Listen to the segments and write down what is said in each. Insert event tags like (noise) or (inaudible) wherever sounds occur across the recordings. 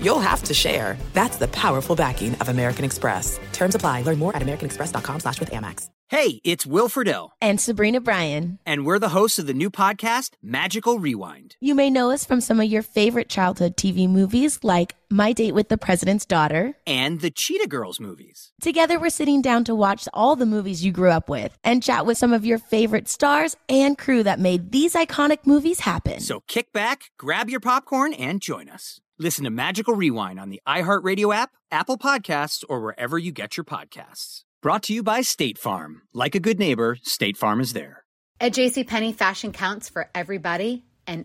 you'll have to share. That's the powerful backing of American Express. Terms apply. Learn more at americanexpress.com slash with Amex. Hey, it's Will Friedle. And Sabrina Bryan. And we're the hosts of the new podcast, Magical Rewind. You may know us from some of your favorite childhood TV movies like My Date with the President's Daughter and the Cheetah Girls movies. Together, we're sitting down to watch all the movies you grew up with and chat with some of your favorite stars and crew that made these iconic movies happen. So kick back, grab your popcorn, and join us. Listen to Magical Rewind on the iHeartRadio app, Apple Podcasts, or wherever you get your podcasts. Brought to you by State Farm. Like a good neighbor, State Farm is there. At JCPenney, fashion counts for everybody and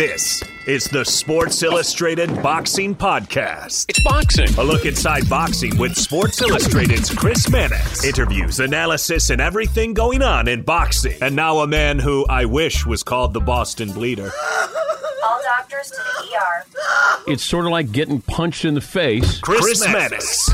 This is the Sports Illustrated Boxing Podcast. It's boxing. A look inside boxing with Sports Illustrated's Chris Mannix. Interviews, analysis, and everything going on in boxing. And now a man who I wish was called the Boston Bleeder. All doctors to the ER. It's sort of like getting punched in the face. Chris, Chris Mannix.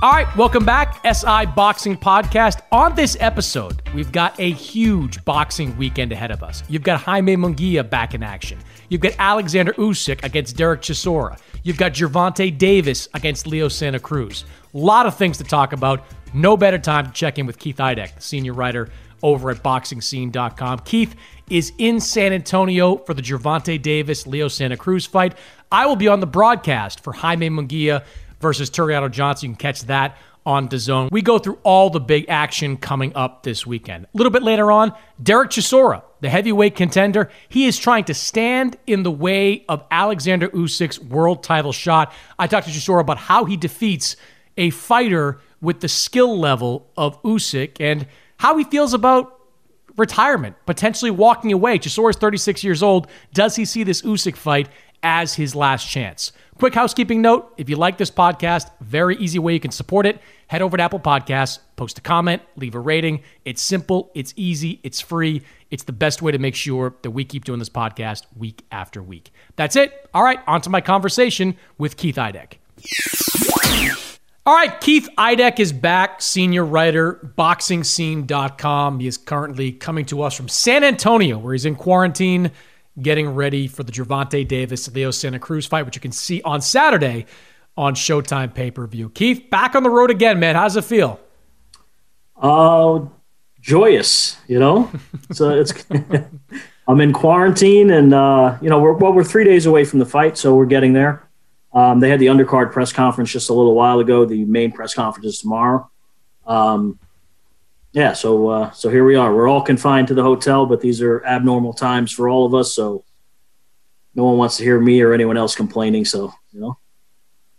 All right, welcome back, SI Boxing Podcast. On this episode, we've got a huge boxing weekend ahead of us. You've got Jaime Munguia back in action. You've got Alexander Usyk against Derek Chisora. You've got Gervonta Davis against Leo Santa Cruz. A lot of things to talk about. No better time to check in with Keith Idec, the senior writer over at BoxingScene.com. Keith is in San Antonio for the Gervonta Davis Leo Santa Cruz fight. I will be on the broadcast for Jaime Munguia versus Tureano Johnson. You can catch that on DAZN. We go through all the big action coming up this weekend. A little bit later on, Derek Chisora, the heavyweight contender, he is trying to stand in the way of Alexander Usyk's world title shot. I talked to Chisora about how he defeats a fighter with the skill level of Usyk and how he feels about retirement, potentially walking away. Chisora is 36 years old. Does he see this Usyk fight as his last chance? Quick housekeeping note if you like this podcast, very easy way you can support it. Head over to Apple Podcasts, post a comment, leave a rating. It's simple, it's easy, it's free. It's the best way to make sure that we keep doing this podcast week after week. That's it. All right, on to my conversation with Keith Idec. All right, Keith Idec is back, senior writer, boxingscene.com. He is currently coming to us from San Antonio, where he's in quarantine getting ready for the Gervonta Davis Leo Santa Cruz fight, which you can see on Saturday on Showtime pay per view. Keith, back on the road again, man. How's it feel? Uh, joyous. You know, (laughs) so it's. (laughs) I'm in quarantine, and uh, you know, we're well, we're three days away from the fight, so we're getting there. Um, they had the undercard press conference just a little while ago. The main press conference is tomorrow. Um, yeah, so uh, so here we are. We're all confined to the hotel, but these are abnormal times for all of us. So no one wants to hear me or anyone else complaining. So you know.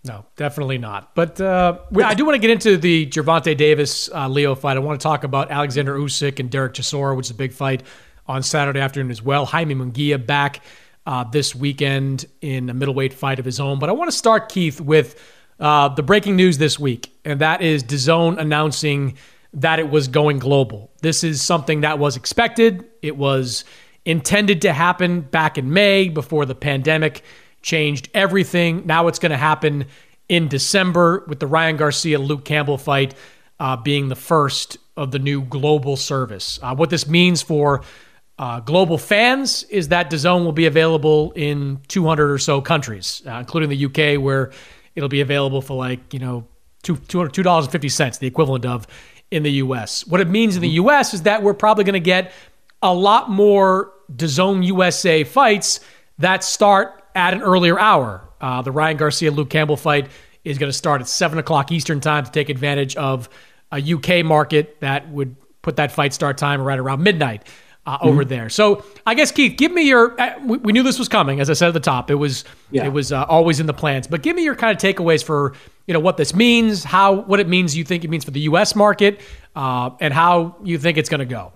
No, definitely not. But uh, I do want to get into the Gervonta Davis uh, Leo fight. I want to talk about Alexander Usyk and Derek Chisora, which is a big fight on Saturday afternoon as well. Jaime Munguia back uh, this weekend in a middleweight fight of his own. But I want to start, Keith, with uh, the breaking news this week, and that is DAZN announcing that it was going global. This is something that was expected. It was intended to happen back in May before the pandemic changed everything. Now it's going to happen in December with the Ryan Garcia Luke Campbell fight uh, being the first of the new global service. Uh, what this means for uh, global fans is that DAZN will be available in 200 or so countries, uh, including the UK, where it'll be available for like you know two two dollars and fifty cents, the equivalent of in the U.S. What it means in the U.S. is that we're probably going to get a lot more DAZN USA fights that start at an earlier hour. Uh, the Ryan Garcia Luke Campbell fight is going to start at seven o'clock Eastern time to take advantage of a UK market that would put that fight start time right around midnight uh, mm-hmm. over there. So I guess Keith, give me your. Uh, we, we, knew this was coming, as I said at the top. It was yeah. it was uh, always in the plans. But give me your kind of takeaways for you know what this means, how what it means you think it means for the U.S. market, uh, and how you think it's going to go.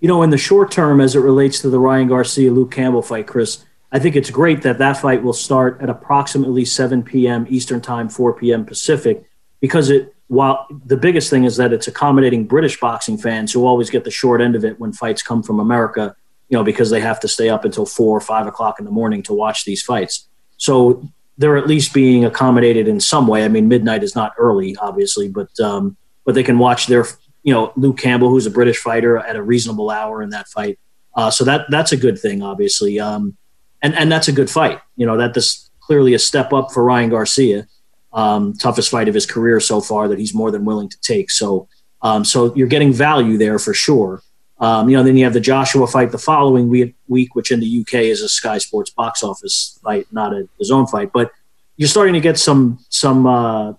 You know, in the short term, as it relates to the Ryan Garcia Luke Campbell fight, Chris, I think it's great that that fight will start at approximately 7 p.m. Eastern Time, 4 p.m. Pacific, because it while the biggest thing is that it's accommodating British boxing fans who always get the short end of it when fights come from America, you know, because they have to stay up until four or five o'clock in the morning to watch these fights. So they're at least being accommodated in some way. I mean, midnight is not early, obviously, but um, but they can watch their, you know, Luke Campbell, who's a British fighter, at a reasonable hour in that fight. Uh, so that that's a good thing, obviously, um, and and that's a good fight. You know, that this clearly a step up for Ryan Garcia um, toughest fight of his career so far that he's more than willing to take. So, um, so you're getting value there for sure. Um, you know, then you have the Joshua fight the following week, which in the UK is a Sky Sports box office fight, not a DAZN fight. But you're starting to get some some. Uh,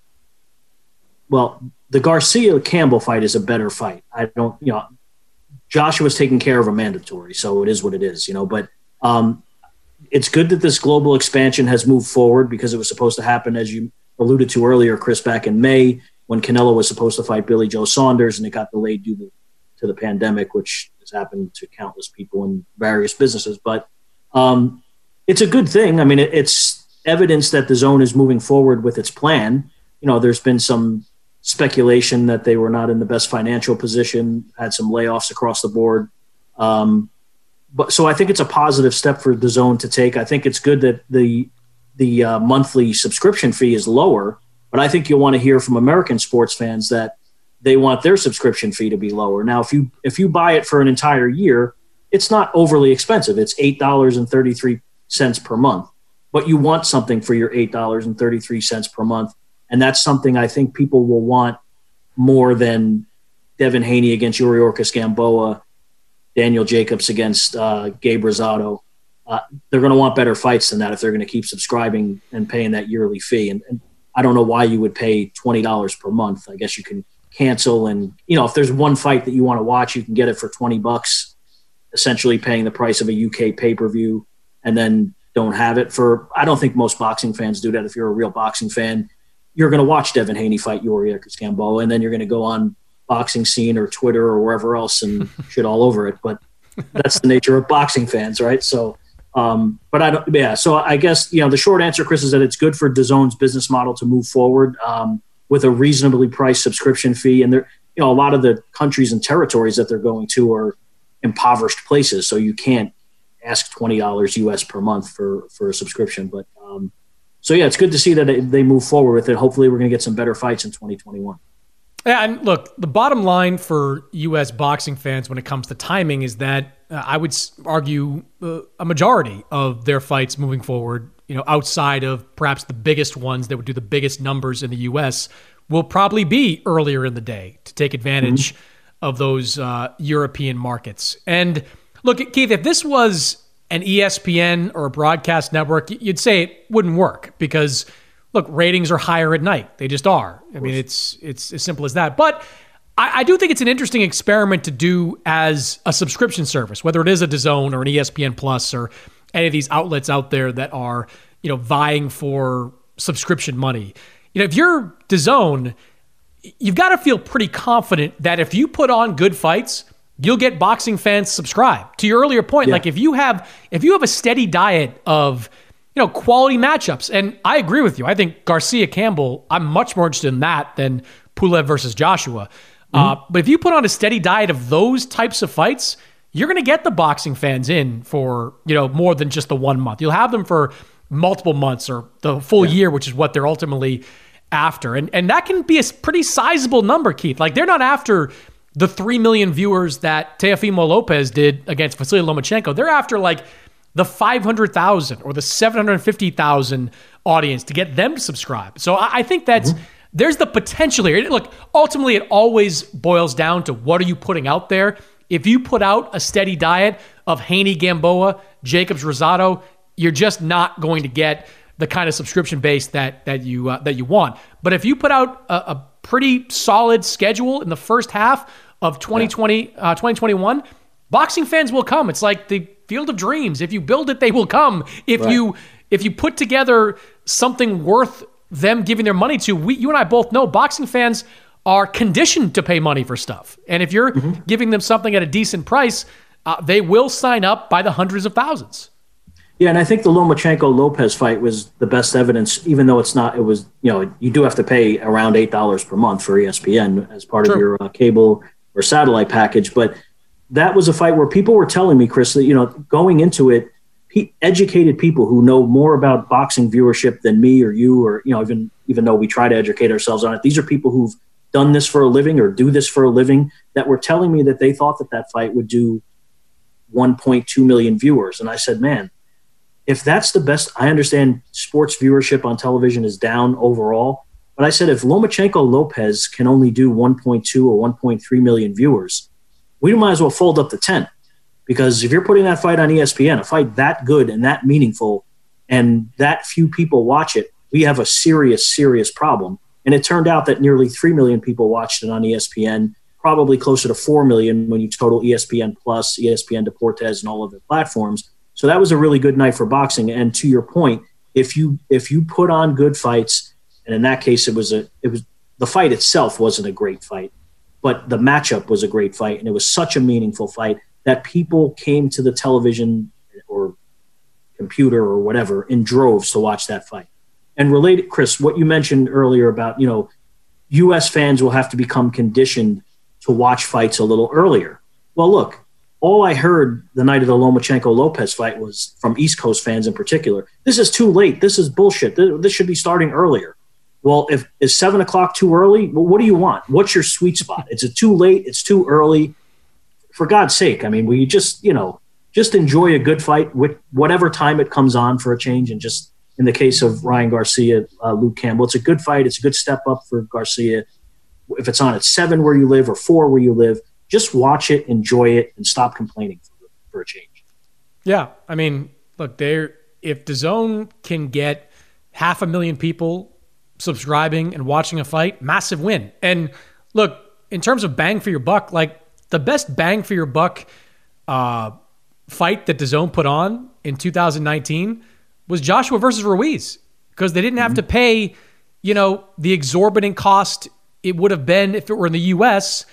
well, the Garcia Campbell fight is a better fight. I don't, you know, Joshua's taking care of a mandatory, so it is what it is, you know. But um, it's good that this global expansion has moved forward because it was supposed to happen, as you alluded to earlier, Chris, back in May when Canelo was supposed to fight Billy Joe Saunders and it got delayed due to, to the pandemic, which has happened to countless people in various businesses. But um, it's a good thing. I mean, it, it's evidence that DAZN is moving forward with its plan. You know, there's been some speculation that they were not in the best financial position, had some layoffs across the board. Um, but so I think it's a positive step for DAZN to take. I think it's good that the the uh, monthly subscription fee is lower, but I think you'll want to hear from American sports fans that they want their subscription fee to be lower. Now, if you if you buy it for an entire year, it's not overly expensive. It's eight dollars and thirty three cents per month, but you want something for your eight dollars and thirty three cents per month, and that's something I think people will want more than Devin Haney against Yuriorkis Gamboa, Daniel Jacobs against uh, Gabe Rosado uh, they're going to want better fights than that if they're going to keep subscribing and paying that yearly fee. And, and I don't know why you would pay twenty dollars per month. I guess you can cancel and you know if there's one fight that you want to watch, you can get it for twenty bucks, essentially paying the price of a UK pay per view, and then don't have it for. I don't think most boxing fans do that. If you're a real boxing fan, you're going to watch Devin Haney fight Yuri Gamboa, and then you're going to go on boxing scene or Twitter or wherever else and (laughs) shit all over it. But that's the nature of boxing fans, right? So um, but I don't, yeah. So I guess you know the short answer, Chris, is that it's good for DAZN's business model to move forward um, with a reasonably priced subscription fee. And there, you know, a lot of the countries and territories that they're going to are impoverished places, so you can't ask twenty dollars US per month for for a subscription. But um, so yeah, it's good to see that they move forward with it. Hopefully, we're going to get some better fights in 2021. Yeah, and look, the bottom line for U.S. boxing fans when it comes to timing is that uh, I would argue uh, a majority of their fights moving forward, you know, outside of perhaps the biggest ones that would do the biggest numbers in the U.S., will probably be earlier in the day to take advantage mm-hmm. of those uh, European markets. And look, Keith, if this was an ESPN or a broadcast network, you'd say it wouldn't work because look, ratings are higher at night. They just are. I mean, it's it's as simple as that. But I, I, do think it's an interesting experiment to do as a subscription service, whether it is a DAZN or an ESPN Plus or any of these outlets out there that are, you know, vying for subscription money. You know, if you're DAZN, you've got to feel pretty confident that if you put on good fights, you'll get boxing fans subscribe. To your earlier point, yeah. like if you have if you have a steady diet of you know, quality matchups. And I agree with you. I think Garcia Campbell, I'm much more interested in that than Pulev versus Joshua. Uh, mm-hmm. Uh, but if you put on a steady diet of those types of fights, you're going to get the boxing fans in for you know more than just the one month. You'll have them for multiple months or the full yeah. year, which is what they're ultimately after. And and that can be a pretty sizable number, Keith. Like they're not after the three million viewers that Teofimo Lopez did against Vasily Lomachenko. They're after like the 500,000 or the 750,000 audience to get them to subscribe. So I, I think that's mm-hmm. there's the potential here. Look, ultimately, it always boils down to what are you putting out there. If you put out a steady diet of Haney Gamboa, Jacobs Rosado, you're just not going to get the kind of subscription base that that you uh, that you want. But if you put out a, a, pretty solid schedule in the first half of 2020 yeah. uh, 2021, boxing fans will come. It's like the field of dreams. If you build it, they will come. If right. you if you put together something worth them giving their money to, we, you and I both know boxing fans are conditioned to pay money for stuff. And if you're mm-hmm. giving them something at a decent price, uh, they will sign up by the hundreds of thousands. Yeah, and I think the Lomachenko Lopez fight was the best evidence, even though it's not. It was you know you do have to pay around eight dollars per month for ESPN as part True. of your uh, cable or satellite package, but that was a fight where people were telling me, Chris, that you know going into it, he educated people who know more about boxing viewership than me or you or you know even even though we try to educate ourselves on it, these are people who've done this for a living or do this for a living that were telling me that they thought that that fight would do 1.2 million viewers, and I said, man if that's the best, I understand sports viewership on television is down overall. But I said if Lomachenko Lopez can only do 1.2 or 1.3 million viewers, we might as well fold up the tent. Because if you're putting that fight on ESPN, a fight that good and that meaningful, and that few people watch it, we have a serious, serious problem. And it turned out that nearly 3 million people watched it on ESPN, probably closer to 4 million when you total ESPN Plus, ESPN Deportes, and all of the platforms. So that was a really good night for boxing. And to your point, if you if you put on good fights, and in that case, it was a it was the fight itself wasn't a great fight, but the matchup was a great fight, and it was such a meaningful fight that people came to the television or computer or whatever in droves to watch that fight. And related, Chris, what you mentioned earlier about you know, U.S. fans will have to become conditioned to watch fights a little earlier. Well, look, all I heard the night of the Lomachenko Lopez fight was from East Coast fans in particular. This is too late. This is bullshit. This should be starting earlier. Well, if is seven o'clock too early? Well, what do you want? What's your sweet spot? Is it too late? It's too early. For God's sake, I mean, we just you know just enjoy a good fight with whatever time it comes on for a change, and just in the case of Ryan Garcia, uh, Luke Campbell, it's a good fight. It's a good step up for Garcia. If it's on at seven where you live or four where you live, just watch it, enjoy it, and stop complaining for, for a change. Yeah, I mean, look, there. If DAZN can get half a million people subscribing and watching a fight, massive win. And look, in terms of bang for your buck, like the best bang for your buck uh, fight that DAZN put on in 2019 was Joshua versus Ruiz because they didn't have mm-hmm. to pay, you know, the exorbitant cost it would have been if it were in the U.S.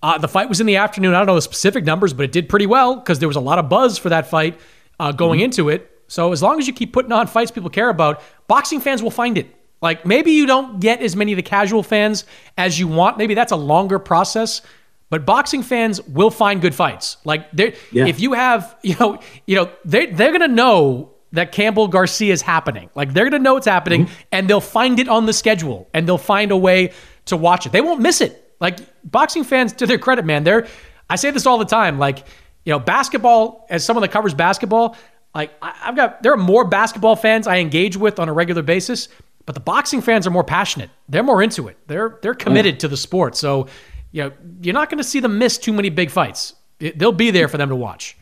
Uh, the fight was in the afternoon. I don't know the specific numbers, but it did pretty well because there was a lot of buzz for that fight uh, going mm-hmm. into it. So as long as you keep putting on fights people care about, boxing fans will find it. Like maybe you don't get as many of the casual fans as you want. Maybe that's a longer process. But boxing fans will find good fights. Like yeah. if you have, (laughs) you know, you know, they they're gonna know that Campbell Garcia is happening. Like they're gonna know it's happening, mm-hmm. and they'll find it on the schedule, and they'll find a way to watch it. They won't miss it. Like boxing fans, to their credit, man, they're. I say this all the time. Like you know, basketball. As someone that covers basketball, like I've got there are more basketball fans I engage with on a regular basis, but the boxing fans are more passionate. They're more into it. They're they're committed yeah. to the sport. So you know, you're not going to see them miss too many big fights. They'll be there for them to watch.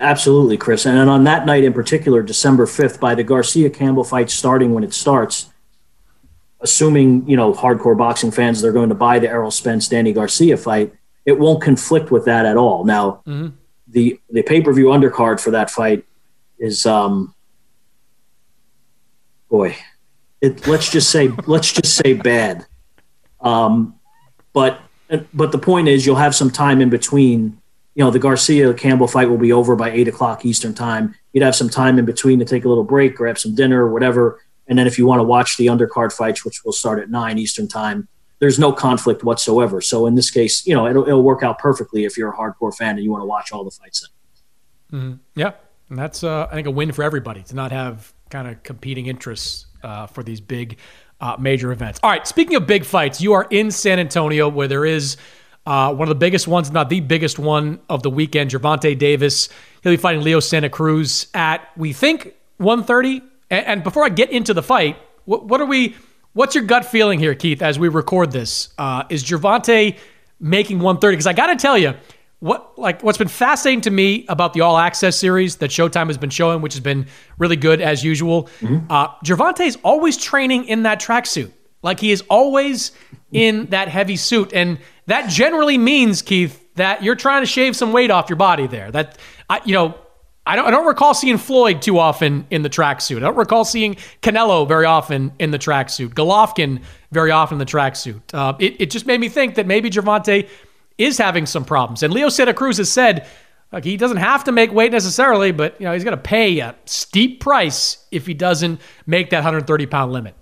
Absolutely, Chris. And on that night in particular, December 5th, by the Garcia Campbell fight starting when it starts, assuming you know hardcore boxing fans they're going to buy the Errol Spence Danny Garcia fight, it won't conflict with that at all. Now, mm-hmm. the the pay per view undercard for that fight is um, boy, it let's just say let's just say bad. Um, but but the point is, you'll have some time in between. You know, the Garcia Campbell fight will be over by eight o'clock Eastern time. You'd have some time in between to take a little break, grab some dinner, or whatever and then if you want to watch the undercard fights, which will start at nine Eastern time, there's no conflict whatsoever. So in this case, you know, it'll, it'll work out perfectly if you're a hardcore fan and you want to watch all the fights. Mm-hmm. Yeah, and that's uh, I think a win for everybody to not have kind of competing interests uh, for these big uh, major events. All right, speaking of big fights, you are in San Antonio where there is. Uh, one of the biggest ones, not the biggest one of the weekend. Gervonta Davis. He'll be fighting Leo Santa Cruz at we think 130. And, and before I get into the fight, what, what, are we? What's your gut feeling here, Keith, as we record this? Uh, is Gervonta making 130? Because I got to tell you, what like what's been fascinating to me about the All Access series that Showtime has been showing, which has been really good as usual. Mm-hmm. Uh, Gervonta is always training in that tracksuit. Like he is always in that heavy suit, and that generally means Keith that you're trying to shave some weight off your body there. That I, you know. I don't, I don't recall seeing Floyd too often in the tracksuit. I don't recall seeing Canelo very often in the tracksuit. Golovkin very often in the tracksuit. Uh, it, it just made me think that maybe Gervonta is having some problems. And Leo Santa Cruz has said like he doesn't have to make weight necessarily, but you know he's going to pay a steep price if he doesn't make that 130 pound limit.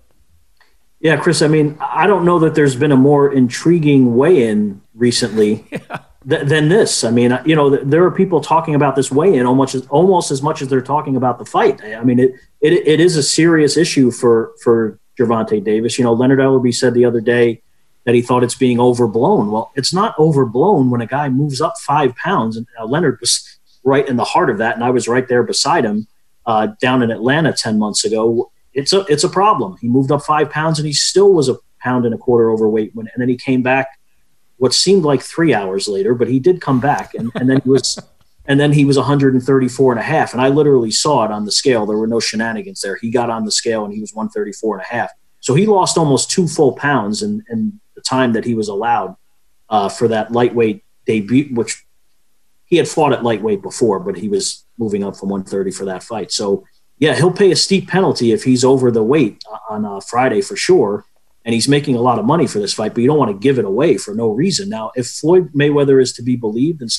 Yeah, Chris. I mean, I don't know that there's been a more intriguing weigh-in recently (laughs) yeah. th- than this. I mean, you know, there are people talking about this weigh-in almost as, almost as much as they're talking about the fight. I mean, it it, it is a serious issue for for Gervonta Davis. You know, Leonard Ellerbe said the other day that he thought it's being overblown. Well, it's not overblown when a guy moves up five pounds. And uh, Leonard was right in the heart of that, and I was right there beside him uh, down in Atlanta ten months ago. It's a it's a problem. He moved up five pounds, and he still was a pound and a quarter overweight when, and then he came back. What seemed like three hours later, but he did come back, and, and then he was. (laughs) and then he was 134 and a half and i literally saw it on the scale there were no shenanigans there he got on the scale and he was 134 and a half so he lost almost two full pounds and, and the time that he was allowed uh, for that lightweight debut, which he had fought at lightweight before, but he was moving up from 130 for that fight. So, yeah, he'll pay a steep penalty if he's over the weight on uh, Friday for sure. And he's making a lot of money for this fight, but you don't want to give it away for no reason. Now, if Floyd Mayweather is to be believed and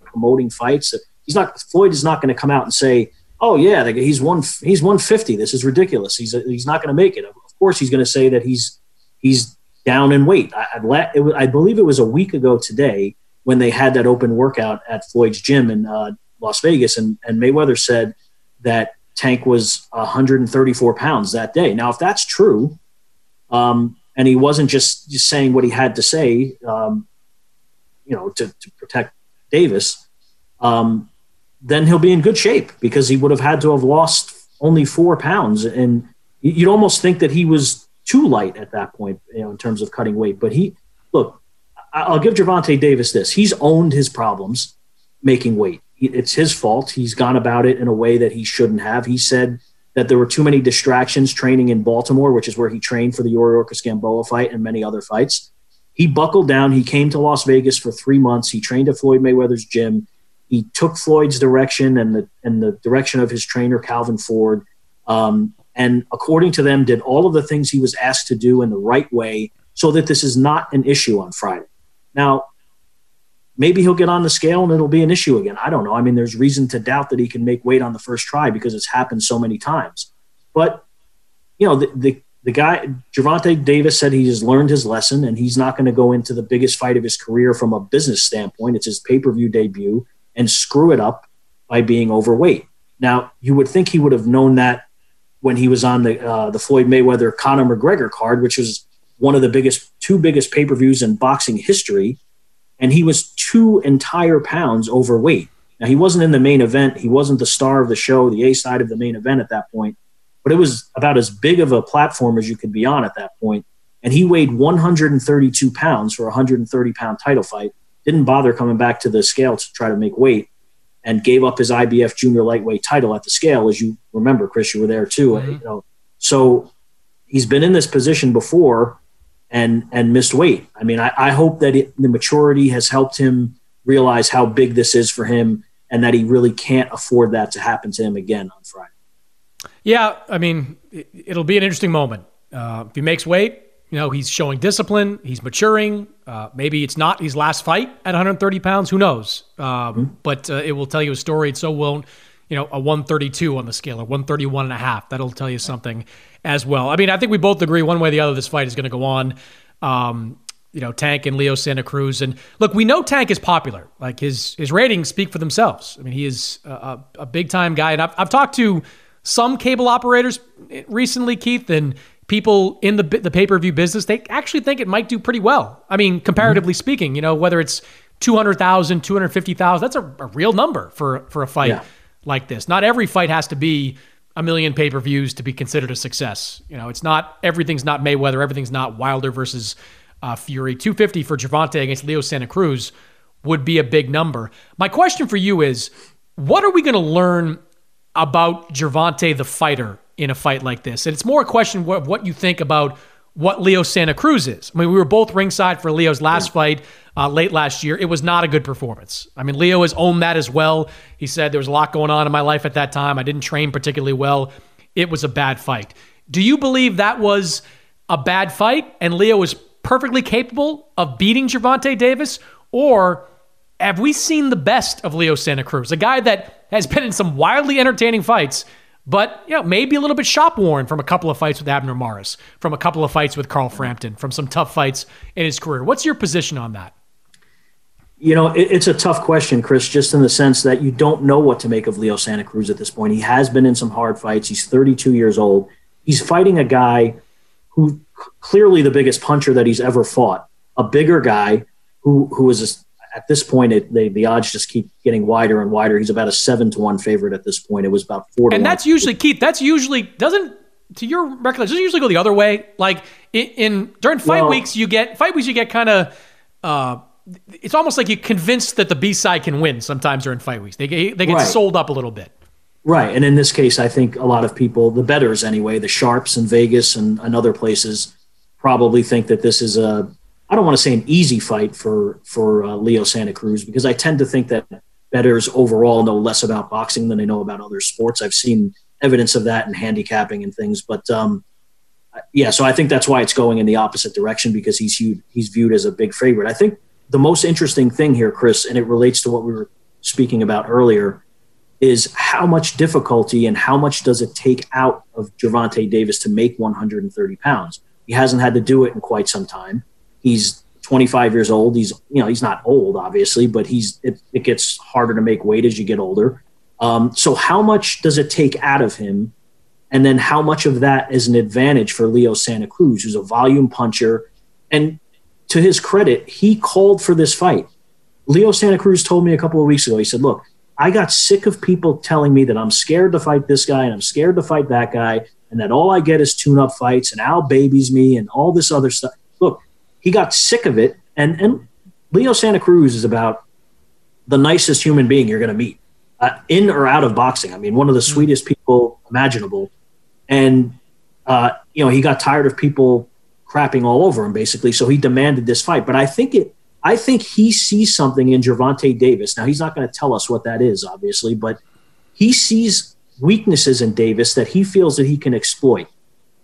promoting fights, he's not. Floyd is not going to come out and say, "Oh yeah, he's one. He's 150. This is ridiculous. He's he's not going to make it." Of course, he's going to say that he's he's down in weight. I, I, I, believe it was a week ago today when they had that open workout at Floyd's gym in uh, Las Vegas, and, and Mayweather said that Tank was 134 pounds that day. Now, if that's true, um, and he wasn't just, just saying what he had to say, um, you know, to, to protect Davis, um, then he'll be in good shape because he would have had to have lost only four pounds. And you'd almost think that he was too light at that point, you know, in terms of cutting weight. But he, look, I'll give Gervonta Davis this: he's owned his problems making weight. It's his fault. He's gone about it in a way that he shouldn't have. He said that there were too many distractions training in Baltimore, which is where he trained for the Yuri Gamboa fight and many other fights. He buckled down. He came to Las Vegas for three months. He trained at Floyd Mayweather's gym. He took Floyd's direction and the and the direction of his trainer Calvin Ford. Um, and according to them, did all of the things he was asked to do in the right way so that this is not an issue on Friday. Now, maybe he'll get on the scale and it'll be an issue again. I don't know. I mean, there's reason to doubt that he can make weight on the first try because it's happened so many times. But, you know, the, the, the guy, Gervonta Davis said he has learned his lesson and he's not going to go into the biggest fight of his career from a business standpoint. It's his pay per view debut and screw it up by being overweight. Now, you would think he would have known that when he was on the uh, the Floyd Mayweather Conor McGregor card, which was one of the biggest two biggest pay per views in boxing history, and he was two entire pounds overweight. Now he wasn't in the main event; he wasn't the star of the show, the A side of the main event at that point. But it was about as big of a platform as you could be on at that point. And he weighed 132 pounds for a 130 pound title fight. Didn't bother coming back to the scale to try to make weight and gave up his IBF junior lightweight title at the scale, as you remember, Chris, you were there too. Mm-hmm. You know, so he's been in this position before and and missed weight. I mean, I, I hope that it, the maturity has helped him realize how big this is for him and that he really can't afford that to happen to him again on Friday. Yeah, I mean, it, will be an interesting moment. Uh, if he makes weight, you know, he's showing discipline. He's maturing. Uh, maybe it's not his last fight at 130 pounds. Who knows? Um, mm-hmm. But uh, it will tell you a story. It so won't, you know, a 132 on the scale or 131 and a half. That'll tell you something as well. I mean, I think we both agree one way or the other this fight is going to go on. Um, you know, Tank and Leo Santa Cruz. And look, we know Tank is popular. Like his his ratings speak for themselves. I mean, he is a, a big time guy. And I've, I've talked to some cable operators recently, Keith, and people in the the pay per view business they actually think it might do pretty well. I mean, comparatively mm-hmm. speaking, you know, whether it's 200,000, 250,000, that's a, a, real number for for a fight yeah. like this. Not every fight has to be a million pay per views to be considered a success. You know, it's not everything's not Mayweather, everything's not Wilder versus uh, Fury. 250 for Gervonta against Leo Santa Cruz would be a big number. My question for you is, what are we going to learn about Gervonta the fighter in a fight like this. And it's more a question of what you think about what Leo Santa Cruz is. I mean, we were both ringside for Leo's last yeah. fight uh, late last year. It was not a good performance. I mean, Leo has owned that as well. He said there was a lot going on in my life at that time. I didn't train particularly well. It was a bad fight. Do you believe that was a bad fight and Leo was perfectly capable of beating Gervonta Davis? Or have we seen the best of Leo Santa Cruz, a guy that has been in some wildly entertaining fights? But you know maybe a little bit shop worn from a couple of fights with Abner Mares, from a couple of fights with Carl Frampton, from some tough fights in his career. What's your position on that? You know, it, it's a tough question, Chris, just in the sense that you don't know what to make of Leo Santa Cruz at this point. He has been in some hard fights. He's 32 years old. He's fighting a guy who clearly the biggest puncher that he's ever fought, a bigger guy who who is at this point, it, they, the odds just keep getting wider and wider. He's about a seven to one favorite at this point. It was about four. and that's usually Keith. That's usually doesn't to your recollection. Doesn't usually go the other way. Like in, in during fight well, weeks, you get fight weeks. You get kind of. Uh, it's almost like you're convinced that the B side can win sometimes during fight weeks. They get, they get right. sold up a little bit. Right. And in this case, I think a lot of people, the bettors anyway, the sharps in Vegas and, and other places, probably think that this is a I don't want to say an easy fight for for uh, Leo Santa Cruz because I tend to think that bettors overall know less about boxing than they know about other sports. I've seen evidence of that in handicapping and things, but um, yeah, so I think that's why it's going in the opposite direction because he's viewed, he's viewed as a big favorite. I think the most interesting thing here, Chris, and it relates to what we were speaking about earlier, is how much difficulty and how much does it take out of Gervonta Davis to make 130 pounds? He hasn't had to do it in quite some time. He's 25 years old. He's you know he's not old obviously, but he's it, it gets harder to make weight as you get older. Um, so how much does it take out of him? And then how much of that is an advantage for Leo Santa Cruz, who's a volume puncher? And to his credit, he called for this fight. Leo Santa Cruz told me a couple of weeks ago, he said, Look, I got sick of people telling me that I'm scared to fight this guy and I'm scared to fight that guy, and that all I get is tune up fights and Al babies me and all this other stuff. He got sick of it. And, and Leo Santa Cruz is about the nicest human being you're going to meet uh, in or out of boxing. I mean, one of the mm-hmm. sweetest people imaginable. And, uh, you know, he got tired of people crapping all over him basically. So he demanded this fight. But I think it, I think he sees something in Gervonta Davis. Now he's not going to tell us what that is, obviously, but he sees weaknesses in Davis that he feels that he can exploit.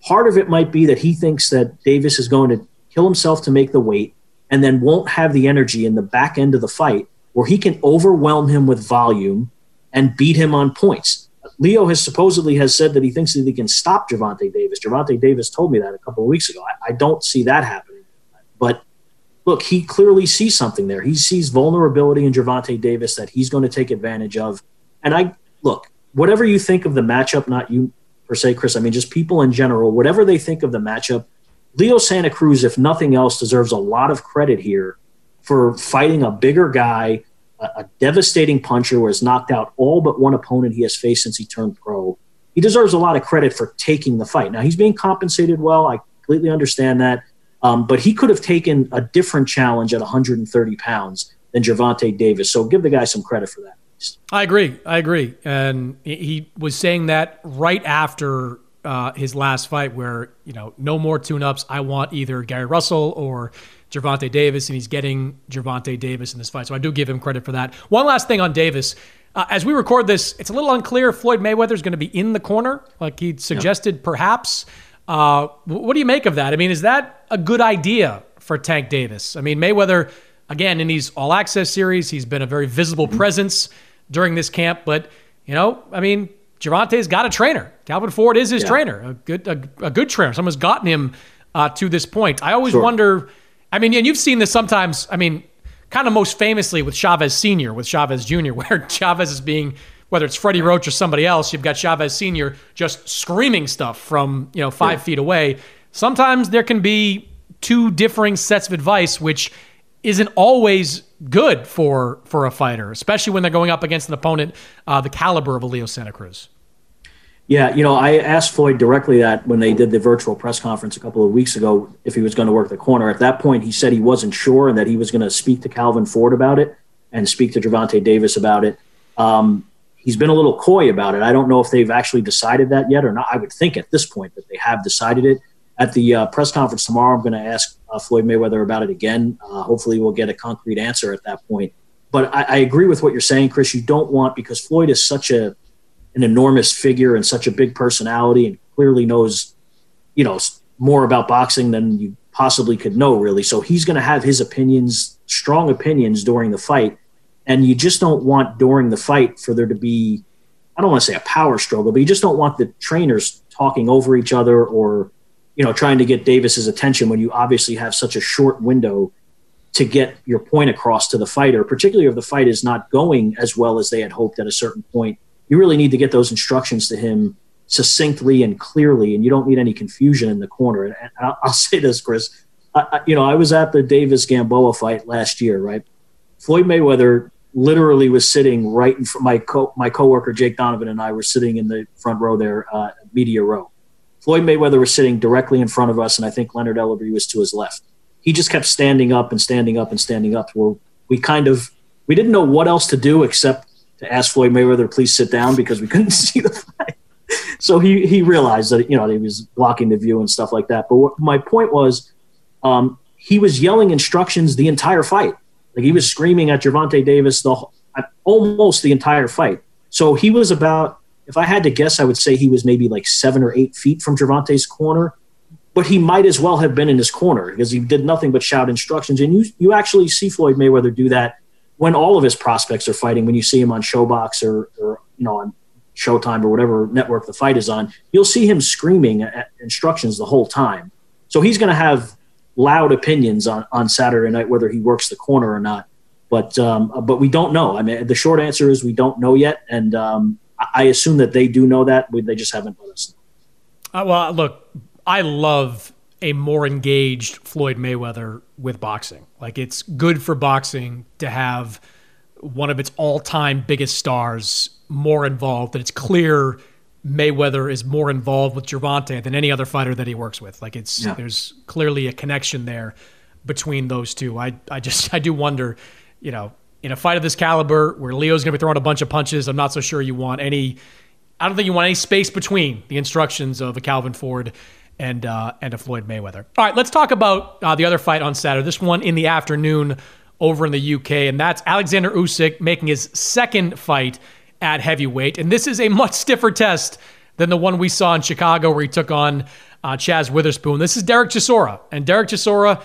Part of it might be that he thinks that Davis is going to kill himself to make the weight, and then won't have the energy in the back end of the fight where he can overwhelm him with volume and beat him on points. Leo has supposedly has said that he thinks that he can stop Gervonta Davis. Gervonta Davis told me that a couple of weeks ago. I, I don't see that happening. But look, he clearly sees something there. He sees vulnerability in Gervonta Davis that he's going to take advantage of. And I look, whatever you think of the matchup, not you per se, Chris. I mean, just people in general, whatever they think of the matchup, Leo Santa Cruz, if nothing else, deserves a lot of credit here for fighting a bigger guy, a, a devastating puncher who has knocked out all but one opponent he has faced since he turned pro. He deserves a lot of credit for taking the fight. Now, he's being compensated well. I completely understand that. Um, but he could have taken a different challenge at 130 pounds than Gervonta Davis. So give the guy some credit for that. I agree. I agree. And he was saying that right after uh, his last fight where, you know, no more tune ups. I want either Gary Russell or Gervonta Davis, and he's getting Gervonta Davis in this fight. So I do give him credit for that. One last thing on Davis. Uh, as we record this, it's a little unclear if Floyd Mayweather is going to be in the corner, like he suggested, yeah. perhaps. Uh, what do you make of that? I mean, is that a good idea for Tank Davis? I mean, Mayweather, again, in these all access series, he's been a very visible presence during this camp, but, you know, I mean, Gervonta's got a trainer. Calvin Ford is his yeah. trainer, a good a, a, good trainer. Someone's gotten him uh, to this point. I always sure. wonder. I mean, and you've seen this sometimes. I mean, kind of most famously with Chavez Senior, with Chavez Junior, (laughs) where Chavez is being whether it's Freddie Roach or somebody else, you've got Chavez Sr. just screaming stuff from, you know, five yeah. feet away. Sometimes there can be two differing sets of advice, which isn't always good for for a fighter, especially when they're going up against an opponent uh, the caliber of a Leo Santa Cruz. Yeah, you know, I asked Floyd directly that when they did the virtual press conference a couple of weeks ago if he was going to work the corner. At that point, he said he wasn't sure and that he was going to speak to Calvin Ford about it and speak to Gervonta Davis about it. Um, he's been a little coy about it. I don't know if they've actually decided that yet or not. I would think at this point that they have decided it. At the uh, press conference tomorrow, I'm going to ask uh, Floyd Mayweather about it again. Uh, hopefully, we'll get a concrete answer at that point. But I, I agree with what you're saying, Chris. You don't want because Floyd is such a an enormous figure and such a big personality and clearly knows, you know, more about boxing than you possibly could know, really. So he's going to have his opinions, strong opinions during the fight. And you just don't want during the fight for there to be, I don't want to say a power struggle, but you just don't want the trainers talking over each other or, you know, trying to get Davis's attention when you obviously have such a short window to get your point across to the fighter, particularly if the fight is not going as well as they had hoped at a certain point you really need to get those instructions to him succinctly and clearly, and you don't need any confusion in the corner. And I'll, (laughs) say this, Chris. I, you know, I was at the Davis Gamboa fight last year, right? Floyd Mayweather literally was sitting right in front. My co my coworker Jake Donovan and I were sitting in the front row there, uh, media row. Floyd Mayweather was sitting directly in front of us, and I think Leonard Ellerbe was to his left. He just kept standing up and standing up and standing up. Where we kind of we didn't know what else to do except to ask Floyd Mayweather please sit down because we couldn't (laughs) see the fight. So he he realized that you know he was blocking the view and stuff like that. But what, my point was, um, he was yelling instructions the entire fight. Like he was screaming at Gervonta Davis the almost the entire fight. So he was about, if I had to guess, I would say he was maybe like seven or eight feet from Gervonta's corner. But he might as well have been in his corner because he did nothing but shout instructions. And you you actually see Floyd Mayweather do that when all of his prospects are fighting, when you see him on ShoBox or, or you know on Showtime or whatever network the fight is on, you'll see him screaming instructions the whole time. So he's going to have loud opinions on, on Saturday night, whether he works the corner or not. But um, but we don't know. I mean, the short answer is we don't know yet, and um, I assume that they do know that. They just haven't let us know. Uh, well, look, I love a more engaged Floyd Mayweather with boxing. Like it's good for boxing to have one of its all-time biggest stars more involved. That it's clear Mayweather is more involved with Gervonta than any other fighter that he works with. Like it's yeah. there's clearly a connection there between those two. I I just (laughs) I do wonder, you know, in a fight of this caliber where Leo's going to be throwing a bunch of punches, I'm not so sure you want any. I don't think you want any space between the instructions of a Calvin Ford and uh, and a Floyd Mayweather. All right, let's talk about uh, the other fight on Saturday. This one in the afternoon over in the UK, and that's Alexander Usyk making his second fight at heavyweight, and this is a much stiffer test than the one we saw in Chicago where he took on uh, Chaz Witherspoon. This is Derek Chisora, and Derek Chisora,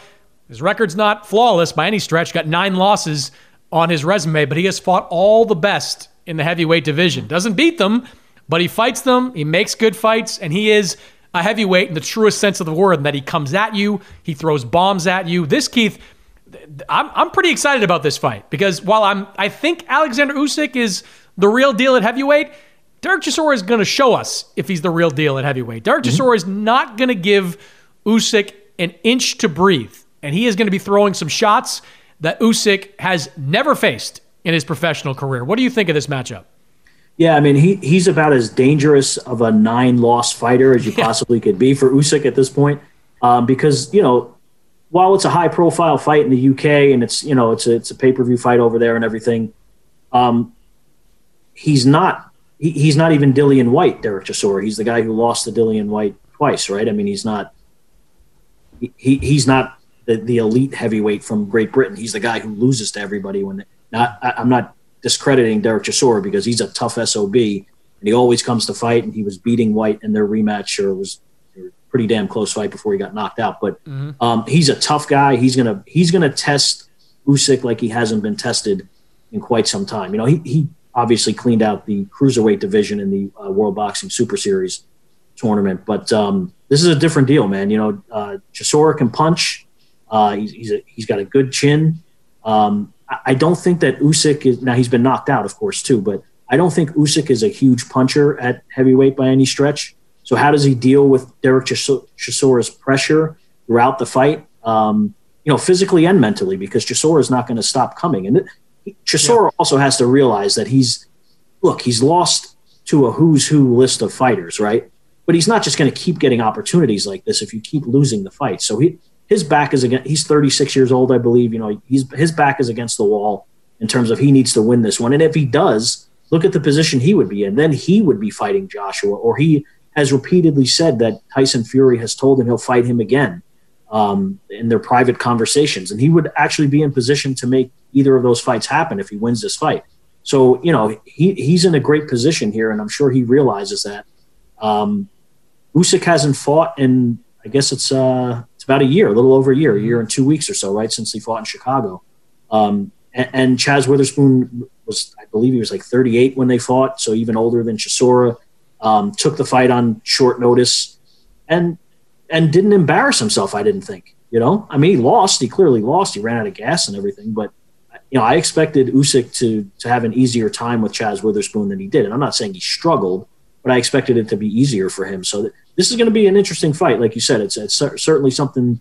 his record's not flawless by any stretch. Got nine losses on his resume, but he has fought all the best in the heavyweight division. Doesn't beat them, but he fights them. He makes good fights, and he is a heavyweight in the truest sense of the word, and that he comes at you, he throws bombs at you. This Keith, I'm, I'm pretty excited about this fight because while I'm I think Alexander Usyk is the real deal at heavyweight, Derek Chisora is going to show us if he's the real deal at heavyweight. Derek mm-hmm. Chisora is not going to give Usyk an inch to breathe, and he is going to be throwing some shots that Usyk has never faced in his professional career. What do you think of this matchup? Yeah, I mean he he's about as dangerous of a nine loss fighter as you yeah. possibly could be for Usyk at this point, um, because you know while it's a high profile fight in the UK and it's you know it's a, it's a pay per view fight over there and everything, um, he's not he, he's not even Dillian Whyte, Derek Chisora. He's the guy who lost to Dillian Whyte twice, right? I mean he's not he he's not the, the elite heavyweight from Great Britain. He's the guy who loses to everybody when. Not, I, I'm not discrediting Derek Chisora because he's a tough SOB and he always comes to fight and he was beating Whyte in their rematch or was a pretty damn close fight before he got knocked out. But mm-hmm. um, he's a tough guy. He's gonna he's gonna test Usyk like he hasn't been tested in quite some time. You know, he he obviously cleaned out the cruiserweight division in the uh, World Boxing Super Series tournament, but um, this is a different deal, man. You know, uh, Chisora can punch. Uh, he's he's, a, he's got a good chin. Um, I don't think that Usyk is now he's been knocked out, of course, too. But I don't think Usyk is a huge puncher at heavyweight by any stretch. So how does he deal with Derek Chisora's pressure throughout the fight? Um, you know, physically and mentally, because Chisora is not going to stop coming. And Chisora yeah. also has to realize that he's look, he's lost to a who's who list of fighters, right? But he's not just going to keep getting opportunities like this if you keep losing the fight. So he his back is against. He's 36 years old, I believe. You know, he's his back is against the wall in terms of he needs to win this one. And if he does, look at the position he would be in. Then he would be fighting Joshua, or he has repeatedly said that Tyson Fury has told him he'll fight him again um, in their private conversations, and he would actually be in position to make either of those fights happen if he wins this fight. So you know he he's in a great position here, and I'm sure he realizes that. Um, Usyk hasn't fought in I guess it's uh, it's about a year, a little over a year, a year and two weeks or so, right, since he fought in Chicago. Um, and, and, Chaz Witherspoon was, I believe, he was like 38 when they fought, so even older than Chisora. Um, took the fight on short notice, and and didn't embarrass himself. I didn't think. You know, I mean, he lost. He clearly lost. He ran out of gas and everything. But you know, I expected Usyk to to have an easier time with Chaz Witherspoon than he did. And I'm not saying he struggled, but I expected it to be easier for him. So this is going to be an interesting fight. Like you said, it's, it's certainly something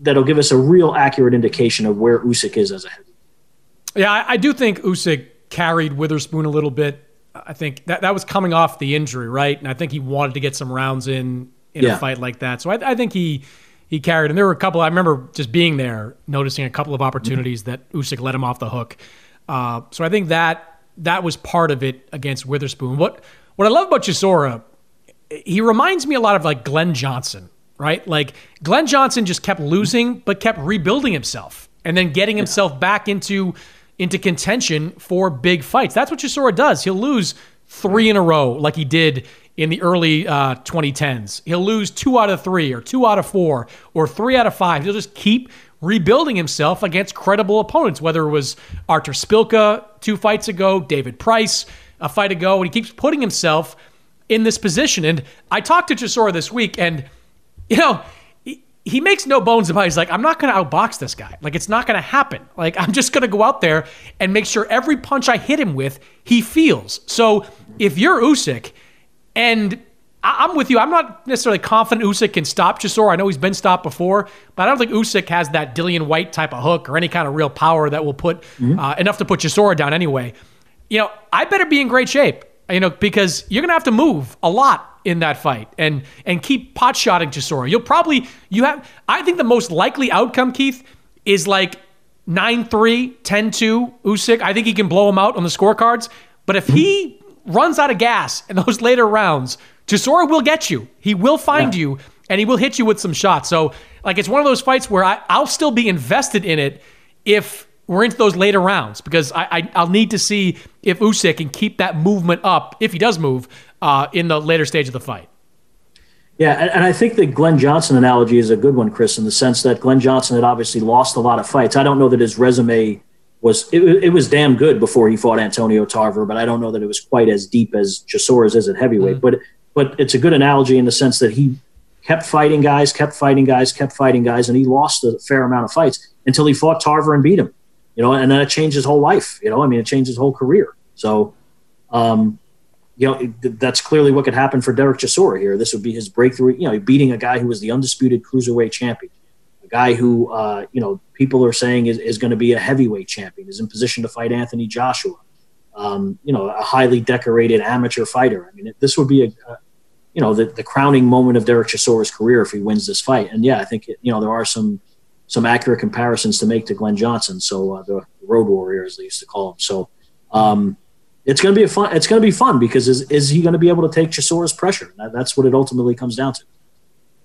that'll give us a real accurate indication of where Usyk is as a heavyweight. Yeah, I, I do think Usyk carried Witherspoon a little bit. I think that that was coming off the injury, right? And I think he wanted to get some rounds in in yeah. a fight like that. So I, I, think he he carried. And there were a couple. I remember just being there, noticing a couple of opportunities mm-hmm. that Usyk let him off the hook. Uh, so I think that that was part of it against Witherspoon. What what I love about Chisora, he reminds me a lot of like Glenn Johnson, right? Like Glenn Johnson just kept losing, but kept rebuilding himself and then getting himself back into into contention for big fights. That's what Chisora does. He'll lose three in a row, like he did in the early uh, 2010s. He'll lose two out of three, or two out of four, or three out of five. He'll just keep rebuilding himself against credible opponents, whether it was Artur Szpilka two fights ago, David Price a fight ago, and he keeps putting himself in this position. And I talked to Chisora this week, and you know, he, he makes no bones about. It. He's like, I'm not going to outbox this guy. Like, it's not going to happen. Like, I'm just going to go out there and make sure every punch I hit him with, he feels. So if you're Usyk, and I'm with you. I'm not necessarily confident Usyk can stop Chisora. I know he's been stopped before, but I don't think Usyk has that Dillian Whyte type of hook or any kind of real power that will put mm-hmm. uh, enough to put Chisora down anyway you know, I better be in great shape, you know, because you're going to have to move a lot in that fight and and keep pot shotting Chisora. You'll probably you have I think the most likely outcome Keith is like 9-3, 10-2 Usyk. I think he can blow him out on the scorecards, but if he runs out of gas in those (laughs) later rounds, Chisora will get you. He will find yeah. you and he will hit you with some shots. So, like it's one of those fights where I, I'll still be invested in it if we're into those later rounds because I, I will need to see if Usyk can keep that movement up if he does move uh, in the later stage of the fight. Yeah, and, and I think the Glenn Johnson analogy is a good one, Chris, in the sense that Glenn Johnson had obviously lost a lot of fights. I don't know that his resume was it, it was damn good before he fought Antonio Tarver, but I don't know that it was quite as deep as Chisora's is at heavyweight. Mm-hmm. But but it's a good analogy in the sense that he kept fighting guys, kept fighting guys, kept fighting guys, and he lost a fair amount of fights until he fought Tarver and beat him you know, and then it changed his whole life. You know, I mean, it changed his whole career. So, um, you know, that's clearly what could happen for Derek Chisora here. This would be his breakthrough. You know, beating a guy who was the undisputed cruiserweight champion, a guy who, uh, you know, people are saying is, is going to be a heavyweight champion, is in position to fight Anthony Joshua. Um, you know, a highly decorated amateur fighter. I mean, this would be a, a you know, the, the crowning moment of Derek Chisora's career if he wins this fight. And yeah, I think, it, you know, there are some some accurate comparisons to make to Glenn Johnson. So uh, the Road Warrior, as they used to call him. So um, it's going to be a fun. It's going to be fun because is is he going to be able to take Chisora's pressure? That, that's what it ultimately comes down to.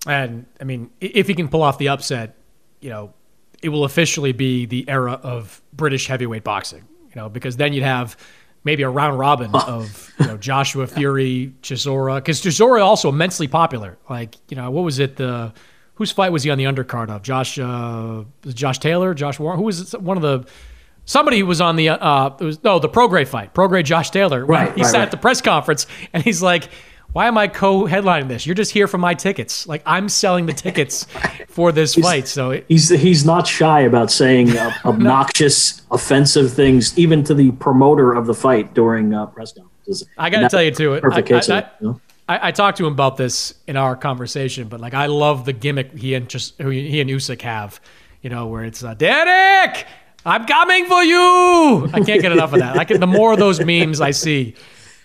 And I mean, if he can pull off the upset, you know, it will officially be the era of British heavyweight boxing. You know, because then you'd have maybe a round robin of you know Joshua Fury, Chisora, because Chisora also immensely popular. Like you know, what was it the whose fight was he on the undercard of? Josh, uh, Josh Taylor, Josh Warren. Who was one of the somebody was on the uh, it was no the Prograis fight, Prograis Josh Taylor. Right. He right, sat right. at the press conference (laughs) and he's like, why am I co-headlining this? You're just here for my tickets. Like I'm selling the tickets (laughs) for this He's- fight. So it, He's he's not shy about saying uh, (laughs) obnoxious, offensive things, even to the promoter of the fight during uh, press conferences. I got to tell you too. Perfect I, case I, of it. you know? I, I talked to him about this in our conversation, but like I love the gimmick he and just he and Usyk have. You know, where it's uh, Derek, I'm coming for you. I can't get enough of that. I can. The more of those memes I see,